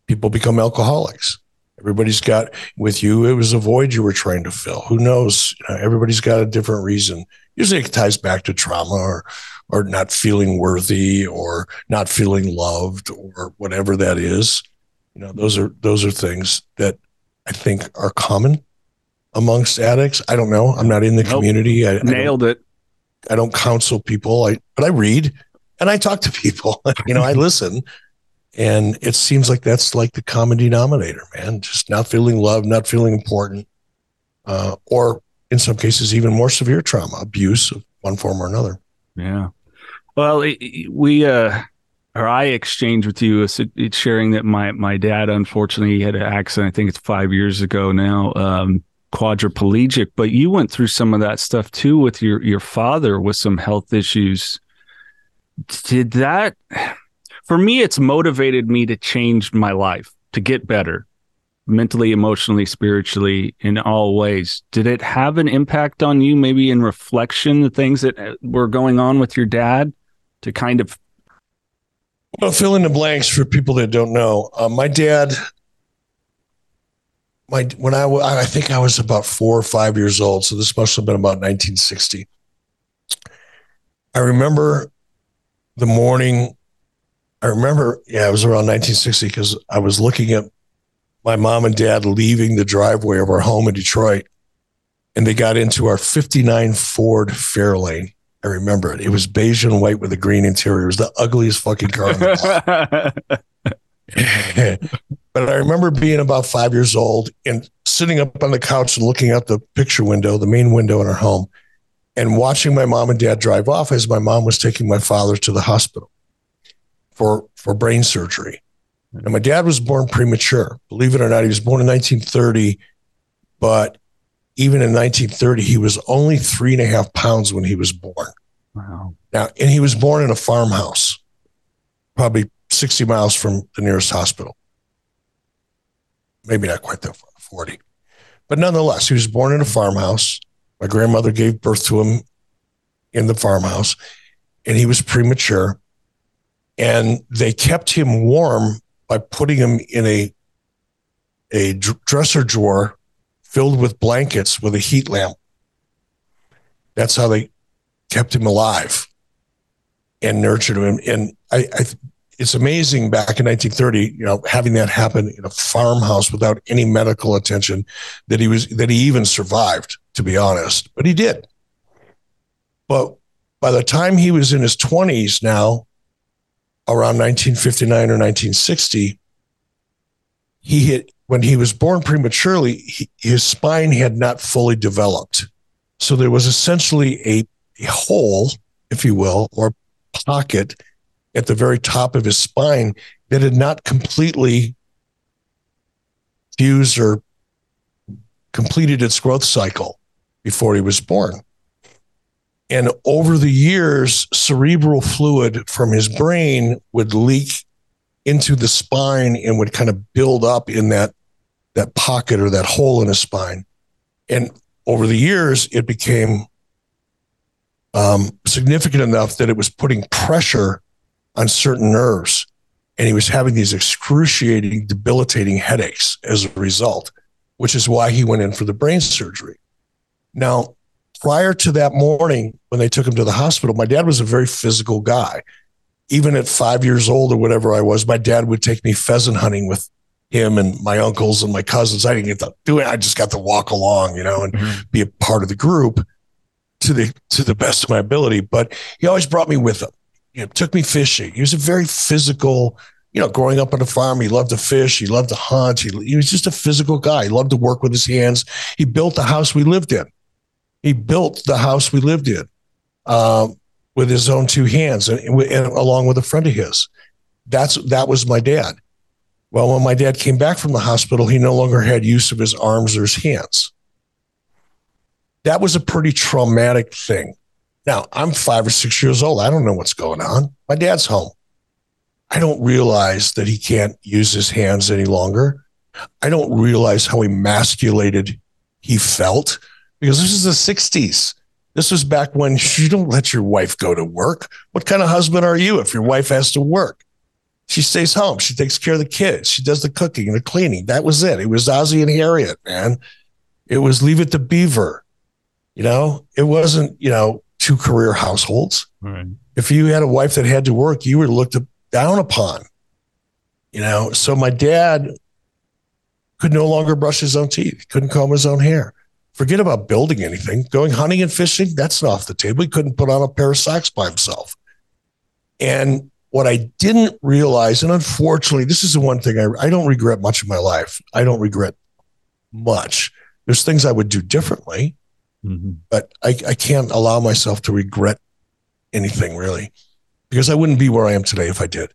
People become alcoholics. Everybody's got with you. It was a void you were trying to fill. Who knows? You know, everybody's got a different reason. Usually, it ties back to trauma or or not feeling worthy or not feeling loved or whatever that is. You know, those are those are things that I think are common amongst addicts. I don't know. I'm not in the nope. community. I, Nailed I it. I don't counsel people. I but I read and I talk to people. you know, I listen and it seems like that's like the common denominator, man. Just not feeling loved, not feeling important, uh, or in some cases, even more severe trauma, abuse of one form or another. Yeah. Well, we, uh, or I exchanged with you sharing that my, my dad, unfortunately, he had an accident. I think it's five years ago now, um, quadriplegic, but you went through some of that stuff too with your, your father with some health issues. Did that, for me, it's motivated me to change my life. to get better mentally, emotionally, spiritually, in all ways. Did it have an impact on you, maybe in reflection, the things that uh, were going on with your dad to kind of? Well, fill in the blanks for people that don't know. Uh, my dad, my when I I think I was about four or five years old, so this must have been about 1960. I remember the morning. I remember, yeah, it was around 1960 because I was looking at my mom and dad leaving the driveway of our home in Detroit, and they got into our 59 Ford Fairlane. I remember it. It was beige and white with a green interior. It was the ugliest fucking car. but I remember being about five years old and sitting up on the couch and looking out the picture window, the main window in our home, and watching my mom and dad drive off as my mom was taking my father to the hospital for for brain surgery. And my dad was born premature. Believe it or not, he was born in 1930, but even in 1930, he was only three and a half pounds when he was born. Wow. Now, and he was born in a farmhouse, probably 60 miles from the nearest hospital. Maybe not quite that far, 40. But nonetheless, he was born in a farmhouse. My grandmother gave birth to him in the farmhouse, and he was premature. And they kept him warm by putting him in a a dresser drawer filled with blankets with a heat lamp. That's how they kept him alive and nurtured him. And I, I, it's amazing back in 1930, you know, having that happen in a farmhouse without any medical attention, that he was that he even survived. To be honest, but he did. But by the time he was in his 20s now, around 1959 or 1960, he had, when he was born prematurely, he, his spine had not fully developed. So there was essentially a, a hole, if you will, or pocket at the very top of his spine that had not completely fused or completed its growth cycle before he was born. And over the years, cerebral fluid from his brain would leak into the spine and would kind of build up in that that pocket or that hole in his spine. And over the years, it became um, significant enough that it was putting pressure on certain nerves. And he was having these excruciating, debilitating headaches as a result, which is why he went in for the brain surgery. Now, prior to that morning when they took him to the hospital, my dad was a very physical guy. Even at five years old or whatever I was, my dad would take me pheasant hunting with him and my uncles and my cousins. I didn't get to do it. I just got to walk along, you know, and mm-hmm. be a part of the group to the to the best of my ability. But he always brought me with him. You know, took me fishing. He was a very physical, you know, growing up on a farm, he loved to fish, he loved to hunt. He, he was just a physical guy. He loved to work with his hands. He built the house we lived in. He built the house we lived in um, with his own two hands, and, and along with a friend of his. That's that was my dad. Well, when my dad came back from the hospital, he no longer had use of his arms or his hands. That was a pretty traumatic thing. Now, I'm five or six years old. I don't know what's going on. My dad's home. I don't realize that he can't use his hands any longer. I don't realize how emasculated he felt because this is the 60s. This was back when you don't let your wife go to work. What kind of husband are you if your wife has to work? She stays home. She takes care of the kids. She does the cooking and the cleaning. That was it. It was Ozzie and Harriet, man. It was Leave It to Beaver. You know, it wasn't, you know, two career households. Right. If you had a wife that had to work, you were looked down upon. You know, so my dad could no longer brush his own teeth, couldn't comb his own hair. Forget about building anything. Going hunting and fishing, that's not off the table. He couldn't put on a pair of socks by himself. And what I didn't realize, and unfortunately, this is the one thing I, I don't regret much of my life. I don't regret much. There's things I would do differently, mm-hmm. but I, I can't allow myself to regret anything really because I wouldn't be where I am today if I did.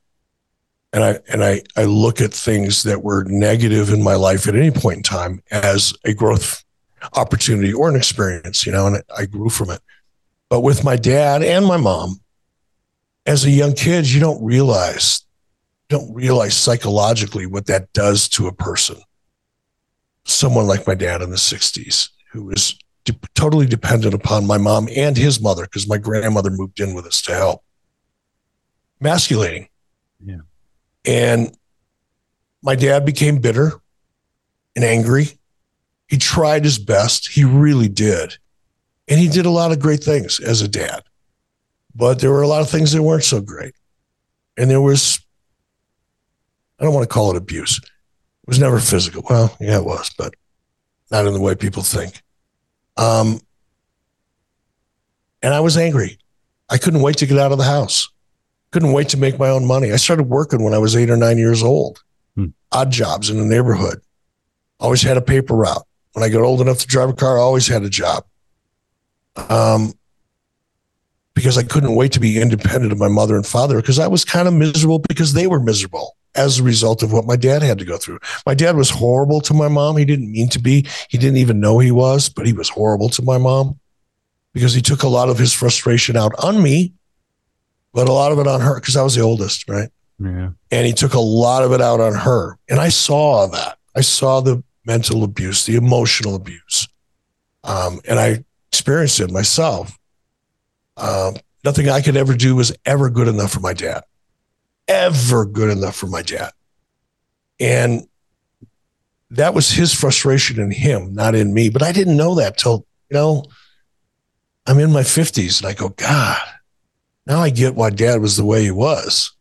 And I and I I look at things that were negative in my life at any point in time as a growth opportunity or an experience, you know, and I grew from it. But with my dad and my mom, as a young kid, you don't realize you don't realize psychologically what that does to a person. Someone like my dad in the 60s, who was de- totally dependent upon my mom and his mother, because my grandmother moved in with us to help. Masculating. Yeah. And my dad became bitter and angry. He tried his best. He really did. And he did a lot of great things as a dad. But there were a lot of things that weren't so great. And there was, I don't want to call it abuse. It was never physical. Well, yeah, it was, but not in the way people think. Um, and I was angry. I couldn't wait to get out of the house. Couldn't wait to make my own money. I started working when I was eight or nine years old, Hmm. odd jobs in the neighborhood. Always had a paper route. When I got old enough to drive a car, I always had a job. Um, because I couldn't wait to be independent of my mother and father because I was kind of miserable because they were miserable as a result of what my dad had to go through. My dad was horrible to my mom. He didn't mean to be. He didn't even know he was, but he was horrible to my mom because he took a lot of his frustration out on me, but a lot of it on her because I was the oldest, right? Yeah. and he took a lot of it out on her. And I saw that. I saw the mental abuse, the emotional abuse, um, and I experienced it myself. Um, nothing I could ever do was ever good enough for my dad, ever good enough for my dad, and that was his frustration in him, not in me. But I didn't know that till you know I'm in my fifties, and I go, God, now I get why Dad was the way he was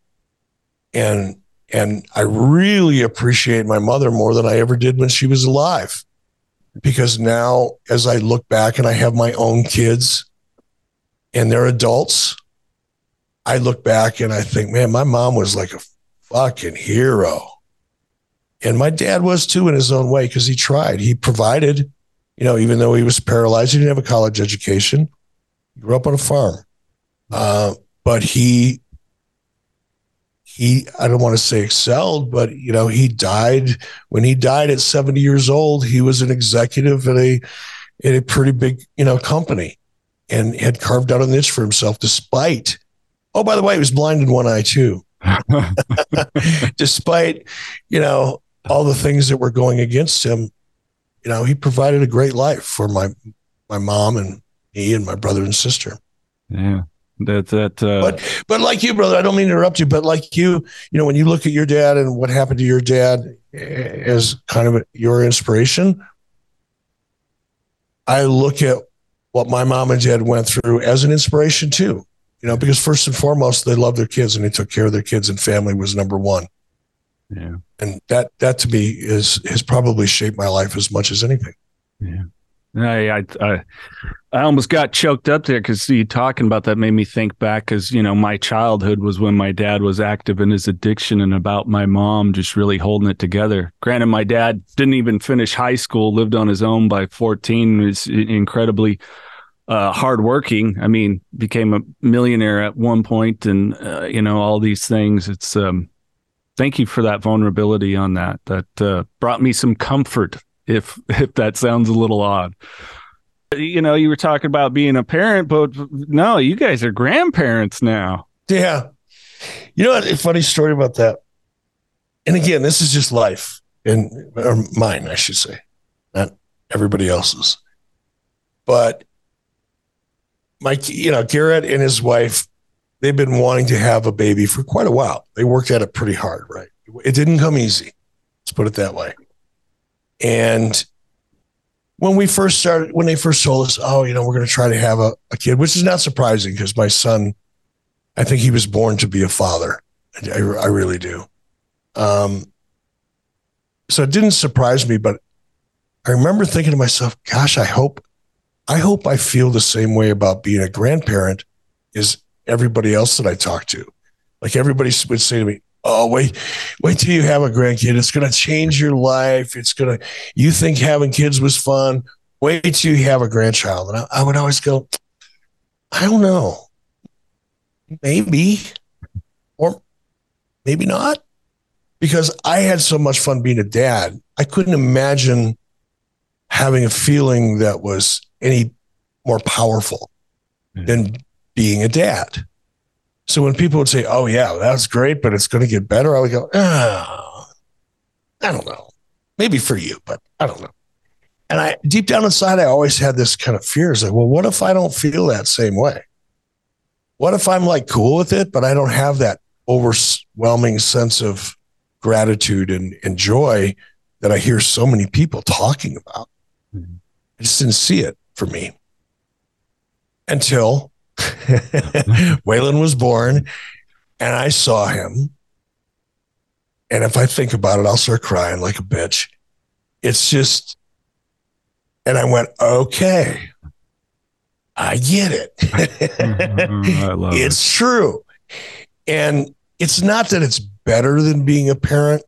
and and I really appreciate my mother more than I ever did when she was alive. Because now as I look back and I have my own kids and they're adults, I look back and I think, man, my mom was like a fucking hero. And my dad was too in his own way because he tried. He provided, you know, even though he was paralyzed, he didn't have a college education. He grew up on a farm. Uh, but he he i don't want to say excelled but you know he died when he died at 70 years old he was an executive at a at a pretty big you know company and had carved out a niche for himself despite oh by the way he was blind in one eye too despite you know all the things that were going against him you know he provided a great life for my my mom and me and my brother and sister Yeah. That that uh but but like you, brother, I don't mean to interrupt you, but like you, you know, when you look at your dad and what happened to your dad as kind of your inspiration, I look at what my mom and dad went through as an inspiration too. You know, because first and foremost, they loved their kids and they took care of their kids, and family was number one. yeah. And that that to me is has probably shaped my life as much as anything. I, I I I almost got choked up there because you talking about that made me think back because you know my childhood was when my dad was active in his addiction and about my mom just really holding it together. Granted, my dad didn't even finish high school, lived on his own by fourteen, was incredibly uh, hardworking. I mean, became a millionaire at one point, and uh, you know all these things. It's um, thank you for that vulnerability on that. That uh, brought me some comfort if if that sounds a little odd. You know, you were talking about being a parent, but no, you guys are grandparents now. Yeah. You know? A funny story about that. And again, this is just life and or mine, I should say, not everybody else's. But my, you know, Garett and his wife, they've been wanting to have a baby for quite a while. They worked at it pretty hard, right? It didn't come easy. Let's put it that way. And when we first started, when they first told us, oh, you know, we're going to try to have a, a kid, which is not surprising because my son, I think he was born to be a father. I, I really do. Um, so it didn't surprise me, but I remember thinking to myself, gosh, I hope, I hope I feel the same way about being a grandparent as everybody else that I talk to. Like everybody would say to me, oh, wait, wait till you have a grandkid. It's going to change your life. It's going to, you think having kids was fun. Wait till you have a grandchild. And I, I would always go, I don't know. Maybe, or maybe not. Because I had so much fun being a dad. I couldn't imagine having a feeling that was any more powerful Yeah. than being a dad. So when people would say, "Oh yeah, that's great, but it's going to get better," I would go, "Ah, I don't know. Maybe for you, but I don't know." And I deep down inside, I always had this kind of fear. is like, well, what if I don't feel that same way? What if I'm like cool with it, but I don't have that overwhelming sense of gratitude and, and joy that I hear so many people talking about? Mm-hmm. I just didn't see it for me until Waylon was born and I saw him. And if I think about it, I'll start crying like a bitch. It's just, and I went, okay, I get it. Mm-hmm. I love it's it. true. And it's not that it's better than being a parent,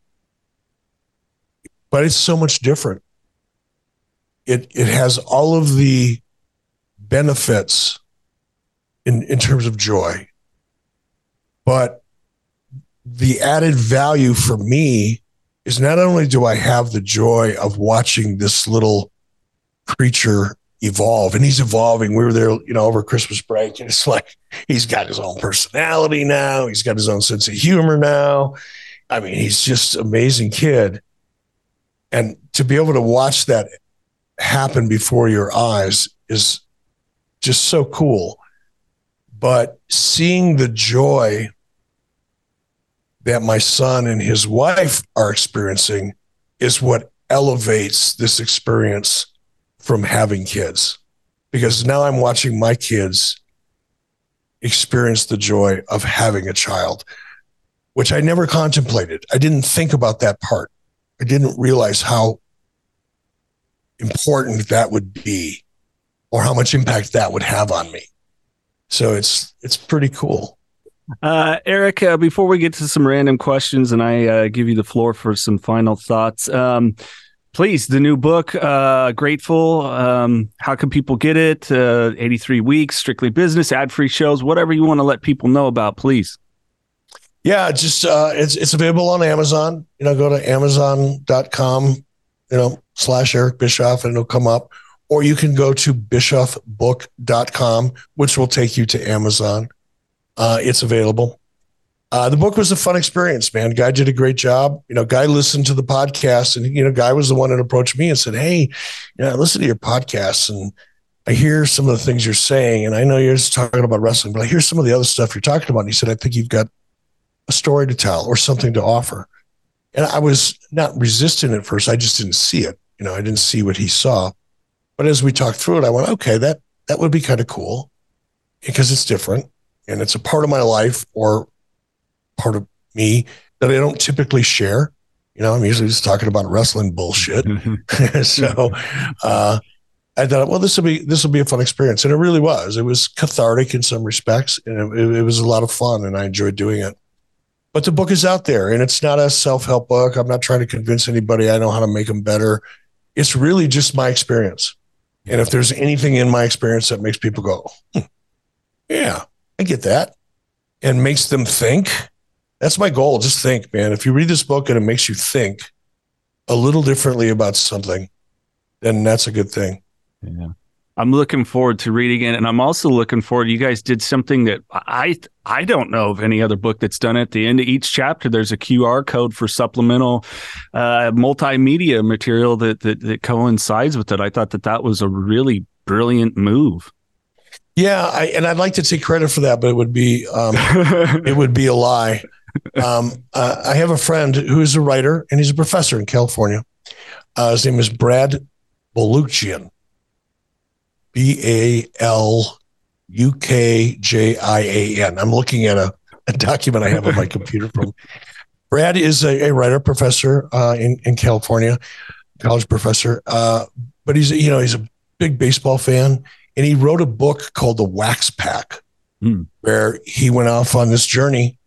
but it's so much different. It, it has all of the benefits in, in terms of joy. But the added value for me is not only do I have the joy of watching this little creature evolve and he's evolving. We were there, you know, over Christmas break and it's like he's got his own personality now. He's got his own sense of humor now. I mean, he's just an amazing kid. And to be able to watch that happen before your eyes is just so cool but seeing the joy that my son and his wife are experiencing is what elevates this experience from having kids because now I'm watching my kids experience the joy of having a child, which I never contemplated. I didn't think about that part. I didn't realize how important that would be or how much impact that would have on me. So it's it's pretty cool. Uh, Eric, uh, before we get to some random questions and I uh, give you the floor for some final thoughts, um, please, the new book, uh, Grateful, um, how can people get it? Uh, 83 weeks, strictly business, ad free shows, whatever you want to let people know about, please. Yeah, just uh, it's it's available on Amazon. You know, go to amazon.com, you know, slash Eric Bischoff and it'll come up or you can go to bischoffbook.com, which will take you to Amazon. Uh, it's available. Uh, the book was a fun experience, man. Guy did a great job. You know, Guy listened to the podcast, and you know, Guy was the one that approached me and said, "Hey, you know, I listen to your podcast, and I hear some of the things you're saying, and I know you're just talking about wrestling, but I hear some of the other stuff you're talking about." And he said, "I think you've got a story to tell or something to offer." And I was not resistant at first. I just didn't see it. You know, I didn't see what he saw. But as we talked through it, I went, okay, that that would be kind of cool because it's different and it's a part of my life or part of me that I don't typically share. You know, I'm usually just talking about wrestling bullshit. so uh, I thought, well, this will be this will be a fun experience, and it really was. It was cathartic in some respects, and it, it was a lot of fun, and I enjoyed doing it. But the book is out there, and it's not a self help book. I'm not trying to convince anybody I know how to make them better. It's really just my experience. And if there's anything in my experience that makes people go, hmm, yeah, I get that, and makes them think, that's my goal. Just think, man. If you read this book and it makes you think a little differently about something, then that's a good thing. Yeah. I'm looking forward to reading it, and I'm also looking forward. You guys did something that I I don't know of any other book that's done it. At the end of each chapter, there's a QR code for supplemental uh, multimedia material that, that that coincides with it. I thought that that was a really brilliant move. Yeah, I, and I'd like to take credit for that, but it would be um, it would be a lie. Um, uh, I have a friend who's a writer and he's a professor in California. Uh, his name is Brad Balukjian B A L U K J I A N. I'm looking at a, a document I have on my computer from Brad is a, a writer professor uh, in in California, college professor. Uh, but he's you know he's a big baseball fan, and he wrote a book called The Wax Pack, mm. where he went off on this journey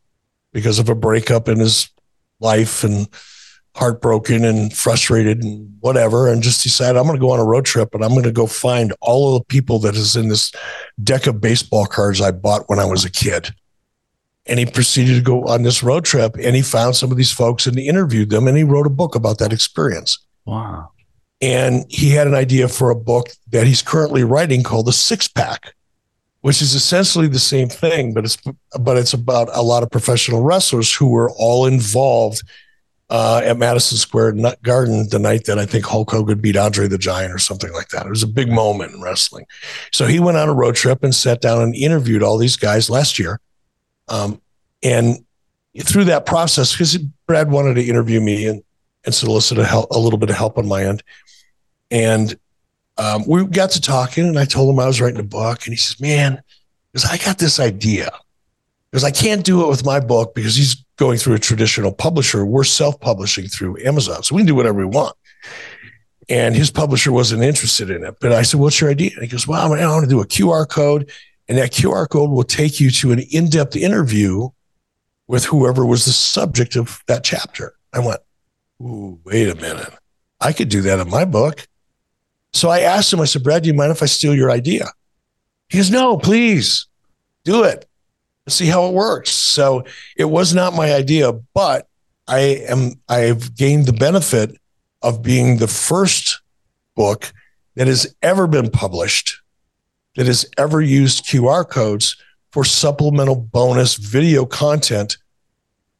because of a breakup in his life and heartbroken and frustrated and whatever, and just decided I'm going to go on a road trip and I'm going to go find all of the people that is in this deck of baseball cards I bought when I was a kid. And he proceeded to go on this road trip and he found some of these folks and he interviewed them and he wrote a book about that experience. Wow. And he had an idea for a book that he's currently writing called The Six Pack. which is essentially the same thing, but it's but it's about a lot of professional wrestlers who were all involved uh, at Madison Square Garden the night that I think Hulk Hogan beat Andre the Giant or something like that. It was a big moment in wrestling. So he went on a road trip and sat down and interviewed all these guys last year. Um, and through that process, because Brad wanted to interview me and, and solicit a, help, a little bit of help on my end. And um, we got to talking, and I told him I was writing a book. And he says, Man, because I got this idea. Because I can't do it with my book because he's going through a traditional publisher. We're self publishing through Amazon. So we can do whatever we want. And his publisher wasn't interested in it. But I said, What's your idea? And he goes, Well, I want to do a QR code. And that QR code will take you to an in depth interview with whoever was the subject of that chapter. I went, Ooh, wait a minute. I could do that in my book. So I asked him, I said, Brad, do you mind if I steal your idea? He goes, No, please do it see how it works. So it was not my idea, but I am I've gained the benefit of being the first book that has ever been published that has ever used QR codes for supplemental bonus video content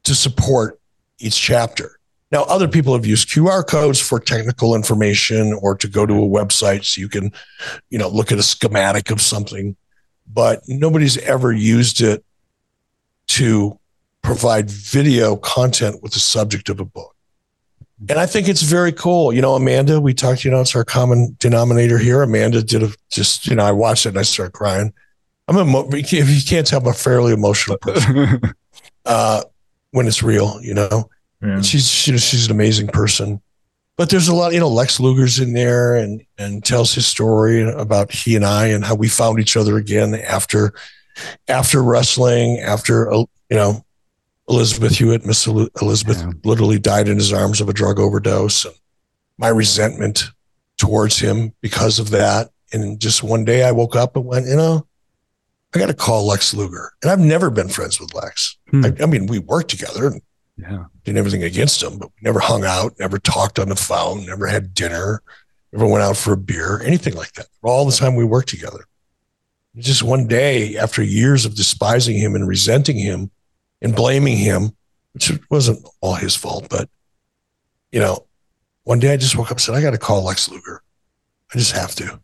to support each chapter. Now, other people have used QR codes for technical information or to go to a website so you can, you know, look at a schematic of something, but nobody's ever used it to provide video content with the subject of a book. And I think it's very cool. You know, Amanda, we talked, you know, it's our common denominator here. Amanda did a, just, you know, I watched it and I started crying. I'm a, if you can't tell, I'm a fairly emotional person uh, when it's real, you know. Yeah. She's she, she's an amazing person. But there's a lot, you know, Lex Luger's in there and and tells his story about he and I and how we found each other again after after wrestling, after uh, you know Elizabeth Hulette, Miss Elizabeth, yeah. literally died in his arms of a drug overdose, and my resentment towards him because of that. And just one day, I woke up and went, you know, I got to call Lex Luger, and I've never been friends with Lex. Hmm. I, I, mean, we worked together and yeah. did everything against him, but we never hung out, never talked on the phone, never had dinner, never went out for a beer, anything like that. All the time we worked together just one day after years of despising him and resenting him and blaming him, which wasn't all his fault, but you know, one day I just woke up and said, I got to call Lex Luger. I just have to.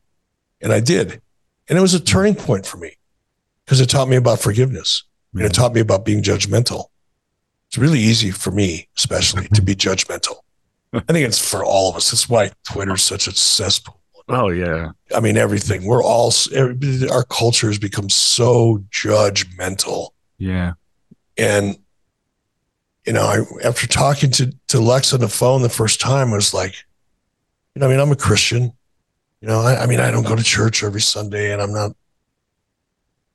And I did. And it was a turning point for me because it taught me about forgiveness and it taught me about being judgmental. It's really easy for me, especially to be judgmental. I think it's for all of us. That's why Twitter's such a cesspool. Oh yeah. I mean everything. We're all our culture has become so judgmental. Yeah. And you know, I, after talking to to Lex on the phone the first time, I was like, you know, I mean, I'm a Christian. You know, I, I mean, I don't go to church every Sunday, and I'm not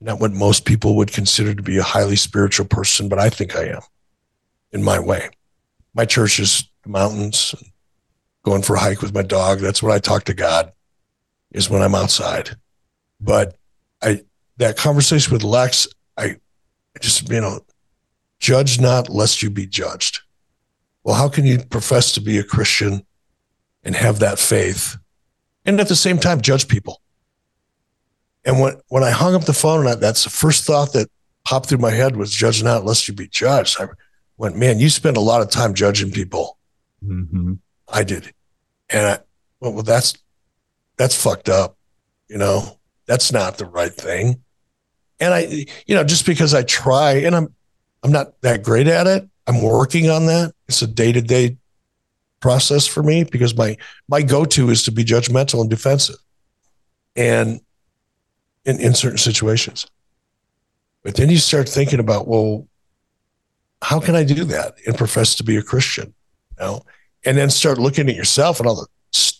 not what most people would consider to be a highly spiritual person, but I think I am in my way. My church is the mountains, going for a hike with my dog. That's what I talk to God is when I'm outside. But I that conversation with Lex, I just you know, judge not lest you be judged. Well, how can you profess to be a Christian and have that faith, and at the same time judge people? And when when I hung up the phone, and that's the first thought that popped through my head was judge not lest you be judged. I went, man, you spend a lot of time judging people. Mm-hmm. I did, and I well, well that's that's fucked up. You know, that's not the right thing. And I, you know, just because I try and I'm, I'm not that great at it. I'm working on that. It's a day to day process for me because my, my go to is to be judgmental and defensive and in, in certain situations. But then you start thinking about, well, how can I do that and profess to be a Christian? You know, and then start looking at yourself and all the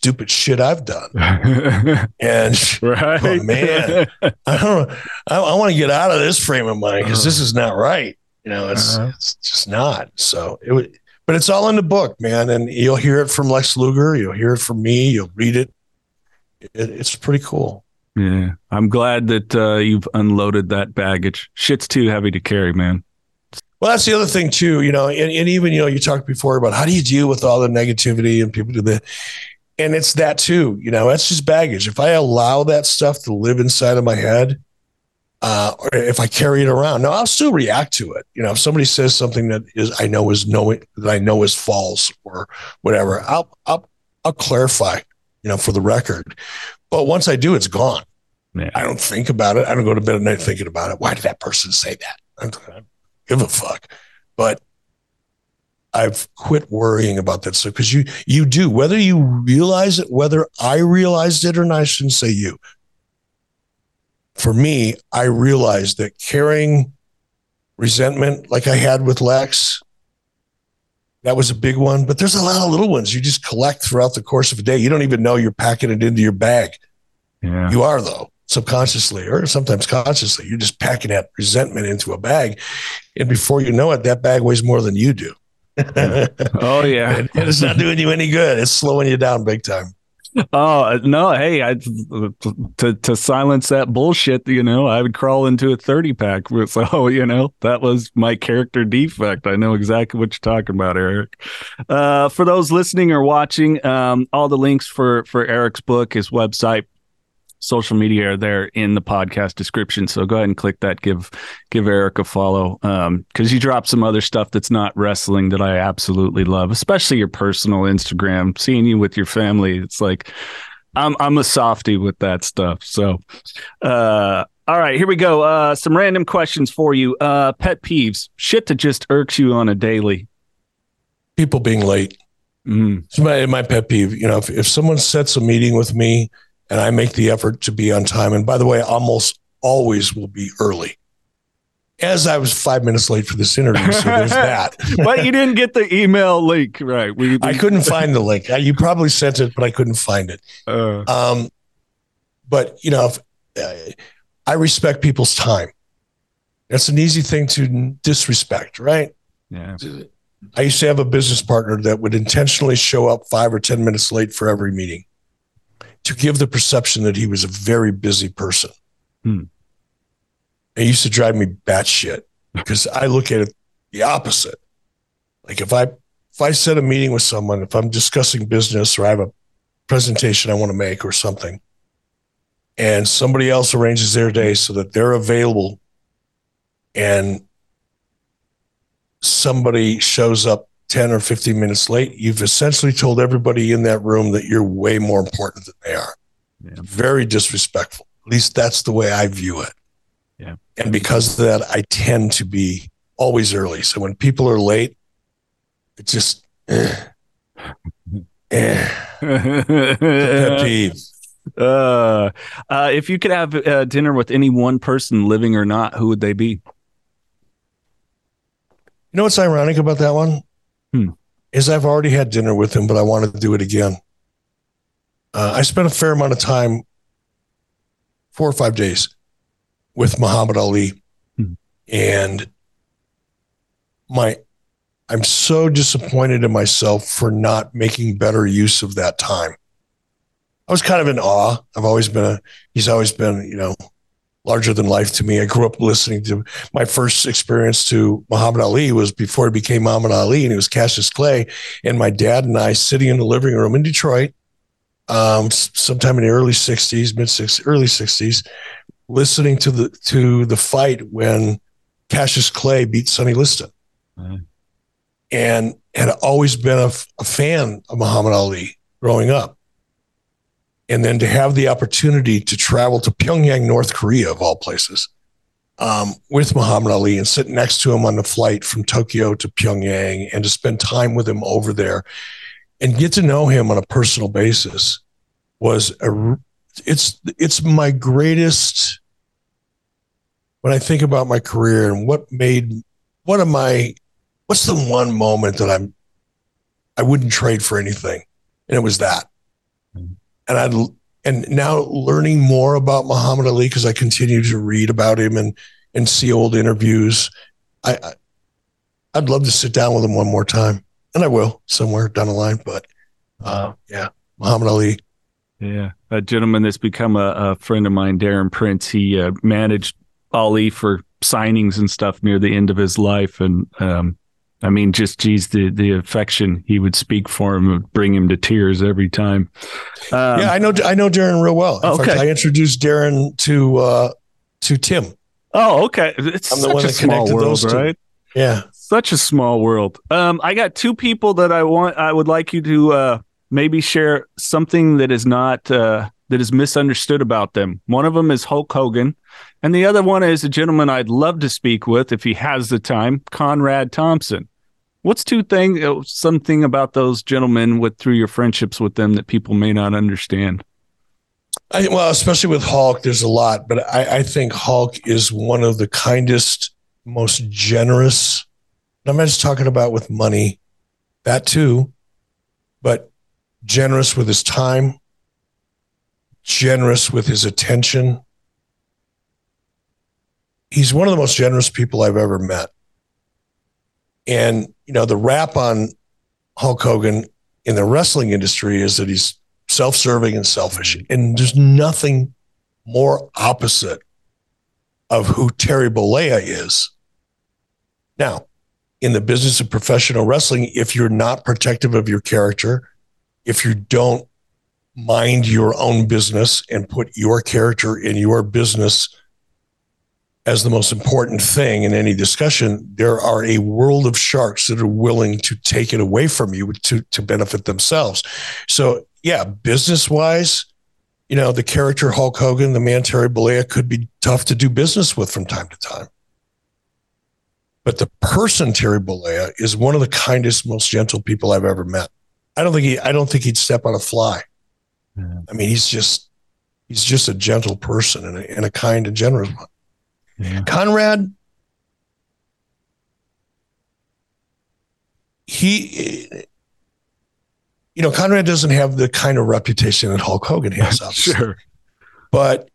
stupid shit I've done. and right. oh man, I don't I, I want to get out of this frame of mind because this is not right. You know, it's uh-huh. it's just not. So it would but it's all in the book, man. And you'll hear it from Lex Luger, you'll hear it from me, you'll read it. it it's pretty cool. Yeah. I'm glad that uh, you've unloaded that baggage. Shit's too heavy to carry, man. Well, that's the other thing too, you know, and, and even, you know, you talked before about how do you deal with all the negativity and people do the and it's that too you know that's just baggage if i allow that stuff to live inside of my head uh, or if I carry it around. Now I'll still react to it. You know, if somebody says something that is I know is knowing that I know is false or whatever, I'll I'll I'll clarify. You know, for the record. But once I do, it's gone. Yeah. I don't think about it. I don't go to bed at night thinking about it. Why did that person say that? I don't give a fuck. But I've quit worrying about that stuff because you you do whether you realize it, whether I realized it or not. I shouldn't say you. For me, I realized that carrying resentment like I had with Lex, that was a big one. But there's a lot of little ones you just collect throughout the course of a day. You don't even know you're packing it into your bag. Yeah. You are though, subconsciously or sometimes consciously. You're just packing that resentment into a bag, and before you know it, that bag weighs more than you do. Oh yeah. and it's not doing you any good. It's slowing you down big time. Oh no! Hey, I, to to silence that bullshit, you know, I would crawl into a thirty pack. So you know, that was my character defect. I know exactly what you're talking about, Eric. Uh, for those listening or watching, um, all the links for for Eric's book, his website, social media are there in the podcast description. So go ahead and click that. Give give Eric a follow um, because you drop some other stuff that's not wrestling that I absolutely love, especially your personal Instagram. Seeing you with your family, it's like I'm I'm a softy with that stuff. So, uh, all right, here we go. Uh, some random questions for you. Uh, pet peeves, shit that just irks you on a daily. People being late. Mm. It's my, my pet peeve. You know, if, if someone sets a meeting with me and I make the effort to be on time, and by the way, almost always will be early. As I was five minutes late for this interview, so there's that. but you didn't get the email link, right? We, I couldn't find the link. You probably sent it, but I couldn't find it. Uh, Um, but you know, if, uh, I respect people's time. That's an easy thing to disrespect, right? yeah. I used to have a business partner that would intentionally show up five or 10 minutes late for every meeting to give the perception that he was a very busy person. Hmm. It used to drive me batshit because I look at it the opposite. Like if I if I set a meeting with someone, if I'm discussing business or I have a presentation I want to make or something, and somebody else arranges their day so that they're available and somebody shows up 10 or 15 minutes late, you've essentially told everybody in that room that you're way more important than they are. Yeah. Very disrespectful. At least that's the way I view it. Yeah. And because of that, I tend to be always early. So when people are late, it just, eh, eh, pet peeve. uh, uh, if you could have uh, dinner with any one person, living or not, who would they be? You know what's ironic about that one? Hmm. Is I've already had dinner with him, but I wanted to do it again. Uh, I spent a fair amount of time, four or five days, with Muhammad Ali, Hmm. and my, I'm so disappointed in myself for not making better use of that time. I was kind of in awe. I've always been a. He's always been, you know, larger than life to me. I grew up listening to my first experience to Muhammad Ali was before he became Muhammad Ali, and he was Cassius Clay. And my dad and I sitting in the living room in Detroit, um, sometime in the early '60s, mid '60s, early '60s, listening to the to the fight when Cassius Clay beat Sonny Liston, Mhm. and had always been a fan of Muhammad Ali growing up and then to have the opportunity to travel to Pyongyang, North Korea, of all places, um, with Muhammad Ali and sit next to him on the flight from Tokyo to Pyongyang, and to spend time with him over there, and get to know him on a personal basis, was a. It's it's my greatest. When I think about my career and what made, what am I, what's the one moment that I'm, I wouldn't trade for anything, and it was that and I and now learning more about Muhammad Ali because I continue to read about him and and see old interviews. I, I I'd love to sit down with him one more time, and I will somewhere down the line. But uh, yeah, Muhammad Ali. Yeah, a gentleman that's become a, a friend of mine, Darren Prince. He uh, managed Ali for signings and stuff near the end of his life, and um, I mean, just geez, the the affection he would speak for him would bring him to tears every time. Um, yeah, I know I know Darren real well. In Oh, fact, okay. I introduced Darren to uh, to Tim Oh, okay. It's I'm the such one a that connected world, those two. right? Yeah. Such a small world. Um, I got two people that I want. I would like you to uh, maybe share something that is not uh, that is misunderstood about them. One of them is Hulk Hogan, and the other one is a gentleman I'd love to speak with if he has the time, Conrad Thompson. What's two thing uh, something about those gentlemen with through your friendships with them that people may not understand? I, well, especially with Hulk, there's a lot, but I, I think Hulk is one of the kindest, most generous. I'm not just talking about with money, that too, but generous with his time, generous with his attention. He's one of the most generous people I've ever met. And, you know, the rap on Hulk Hogan in the wrestling industry is that he's self serving and selfish. Mm-hmm. And there's nothing more opposite of who Terry Bollea is. Now, in the business of professional wrestling, if you're not protective of your character, if you don't mind your own business and put your character in your business as the most important thing in any discussion, there are a world of sharks that are willing to take it away from you to, to benefit themselves. So, yeah, business wise, you know, the character Hulk Hogan, the man Terry Bollea could be tough to do business with from time to time. But the person Terry Bollea is one of the kindest, most gentle people I've ever met. I don't think he I don't think he'd step on a fly. Yeah. I mean, he's just he's just a gentle person and a, and a kind and generous one. Yeah. Conrad, he, you know, Conrad doesn't have the kind of reputation that Hulk Hogan has, obviously. Sure. But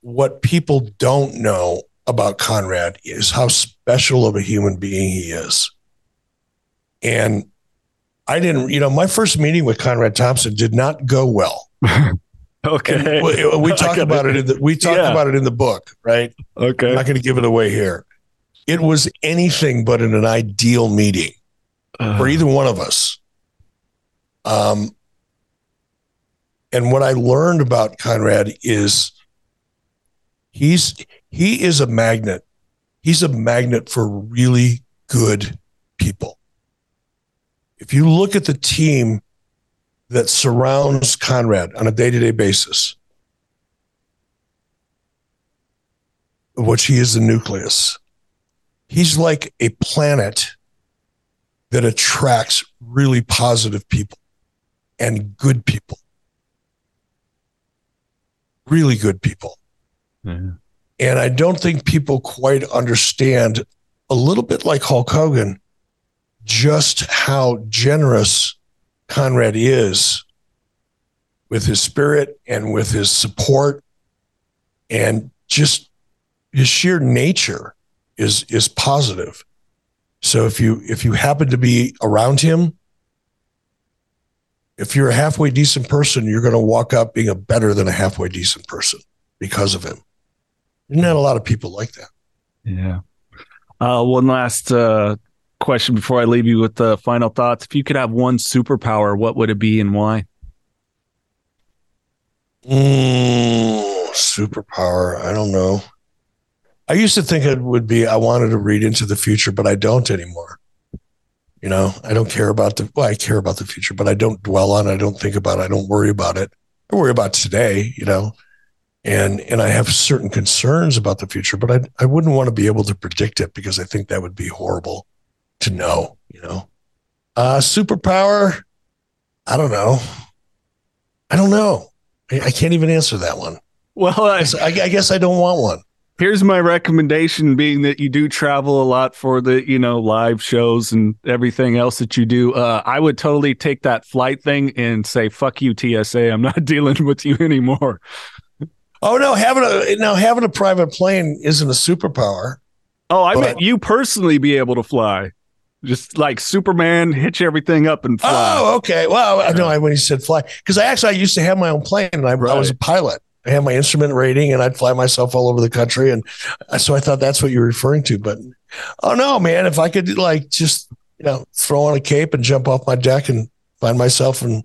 what people don't know about Conrad is how special of a human being he is. And I didn't, you know, my first meeting with Conrad Thompson did not go well. Okay. We, we got about it. In the, we talked Yeah. about it in the book, right? Okay. I'm not going to give it away here. It was anything but an ideal meeting Uh, for either one of us. Um, and what I learned about Conrad is he's he is a magnet. He's a magnet for really good people. If you look at the team that surrounds Conrad on a day-to-day basis, of which he is the nucleus, he's like a planet that attracts really positive people and good people. Really good people. yeah. And I don't think people quite understand a little bit like Hulk Hogan just how generous Conrad is with his spirit and with his support and just his sheer nature is is positive. So if you if you happen to be around him, if you're a halfway decent person, you're going to walk up being a better than a halfway decent person because of him. There's not a lot of people like that. Yeah. Uh, one last uh, question before I leave you with the final thoughts. If you could have one superpower, what would it be and why? Mm, superpower. I don't know. I used to think it would be I wanted to read into the future, but I don't anymore. You know, I don't care about the well, I care about the future, but I don't dwell on it. I don't think about it. I don't worry about it. I worry about today, you know. And and I have certain concerns about the future, but I I wouldn't want to be able to predict it because I think that would be horrible to know, you know. Uh superpower, I don't know. I don't know. I, I can't even answer that one. Well, I, I, I guess I don't want one. here's my recommendation being that you do travel a lot for the you know live shows and everything else that you do uh, i would totally take that flight thing and say fuck you tsa i'm not dealing with you anymore Oh no, having a now having a private plane isn't a superpower. oh i But- meant you personally be able to fly just like superman hitch everything up and fly Oh, okay. Well, I know I when he said fly because I actually I used to have my own plane and I, I was a pilot. I had my instrument rating and I'd fly myself all over the country and uh, so I thought that's what you were referring to. But oh no, man, if I could like just you know throw on a cape and jump off my deck and find myself in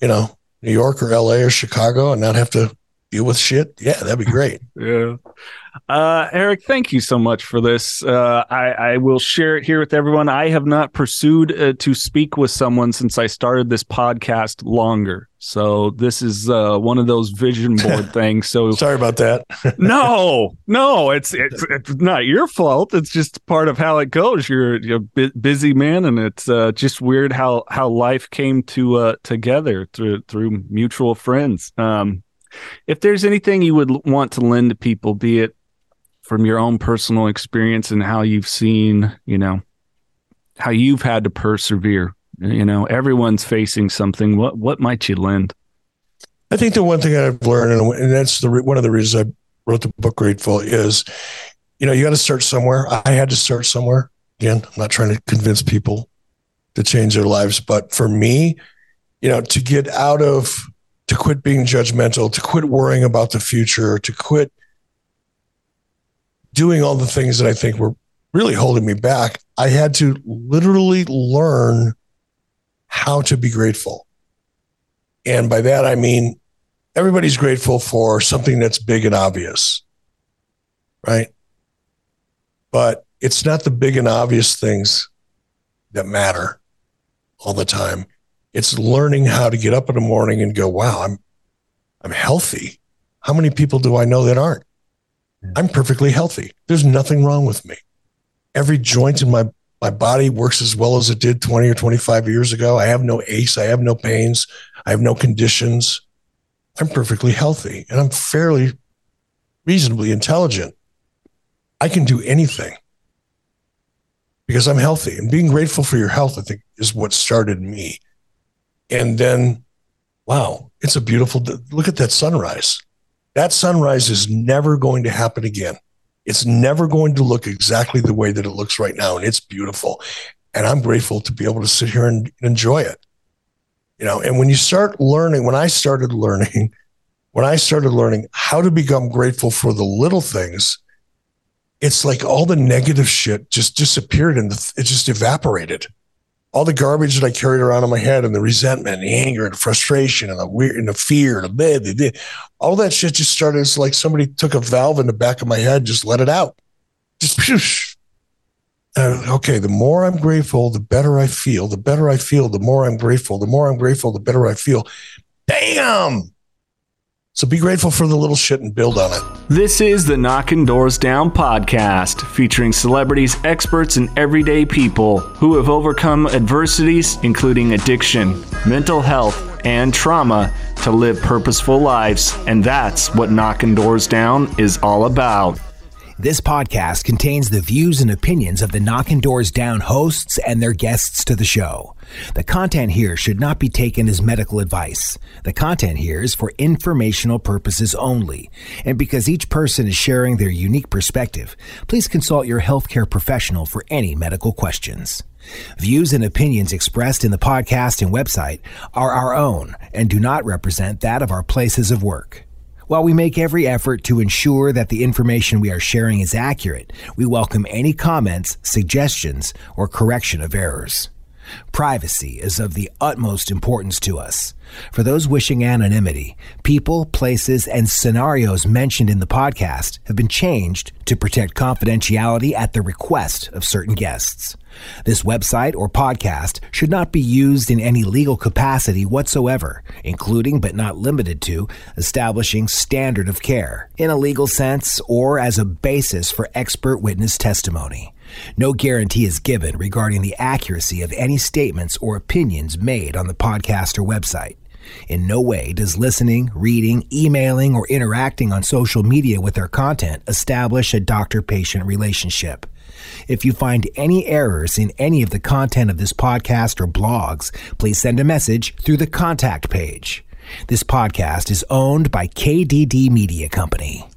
you know New York or L.A. or Chicago and not have to deal with shit, yeah, that'd be great. yeah. Uh, Eric, thank you so much for this. Uh, I, I will share it here with everyone. I have not pursued uh, to speak with someone since I started this podcast longer. So this is uh, one of those vision board things. So sorry about that. no, no, it's, it's it's not your fault. It's just part of how it goes. You're, you're a busy man, and it's uh, just weird how how life came to uh, together through through mutual friends. Um, if there's anything you would want to lend to people, be it from your own personal experience and how you've seen, you know, how you've had to persevere. You know, everyone's facing something. What what might you lend? I think the one thing I've learned, and that's the one of the reasons I wrote the book Grateful, is you know you got to start somewhere. I had to start somewhere. Again, I'm not trying to convince people to change their lives, but for me, you know, to get out of, to quit being judgmental, to quit worrying about the future, to quit doing all the things that I think were really holding me back, I had to literally learn how to be grateful. And by that, I mean, everybody's grateful for something that's big and obvious, right? But it's not the big and obvious things that matter all the time. It's learning how to get up in the morning and go, wow, I'm, I'm healthy. How many people do I know that aren't? Hmm. I'm perfectly healthy. There's nothing wrong with me. Every joint in my, my body works as well as it did 20 or 25 years ago. I have no aches. I have no pains. I have no conditions. I'm perfectly healthy and I'm fairly reasonably intelligent. I can do anything because I'm healthy and being grateful for your health, I think, is what started me. And then, wow, it's a beautiful look at that sunrise. That sunrise is never going to happen again. It's never going to look exactly the way that it looks right now. And it's beautiful. And I'm grateful to be able to sit here and enjoy it. You know, and when you start learning, when I started learning, when I started learning how to become grateful for the little things, it's like all the negative shit just disappeared and it just evaporated all the garbage that I carried around in my head and the resentment and the anger and the frustration and the weird and the fear and the blah, all that shit just started. It's like somebody took a valve in the back of my head, just let it out. Just poosh. Uh, okay, the more I'm grateful, the better I feel. The better I feel, the more I'm grateful. The more I'm grateful, the better I feel. Bam! So be grateful for the little shit and build on it. This is the Knockin' Doorz Down podcast, featuring celebrities, experts, and everyday people who have overcome adversities, including addiction, mental health, and trauma, to live purposeful lives. And that's what Knockin' Doorz Down is all about. This podcast contains the views and opinions of the Knockin' Doorz Down hosts and their guests to the show. The content here should not be taken as medical advice. The content here is for informational purposes only. And because each person is sharing their unique perspective, please consult your healthcare professional for any medical questions. Views and opinions expressed in the podcast and website are our own and do not represent that of our places of work. While we make every effort to ensure that the information we are sharing is accurate, we welcome any comments, suggestions, or correction of errors. Privacy is of the utmost importance to us. For those wishing anonymity, people, places, and scenarios mentioned in the podcast have been changed to protect confidentiality at the request of certain guests. This website or podcast should not be used in any legal capacity whatsoever, including but not limited to establishing standard of care in a legal sense or as a basis for expert witness testimony. No guarantee is given regarding the accuracy of any statements or opinions made on the podcast or website. In no way does listening, reading, emailing, or interacting on social media with our content establish a doctor patient relationship. If you find any errors in any of the content of this podcast or blogs, please send a message through the contact page. This podcast is owned by KDD Media Company.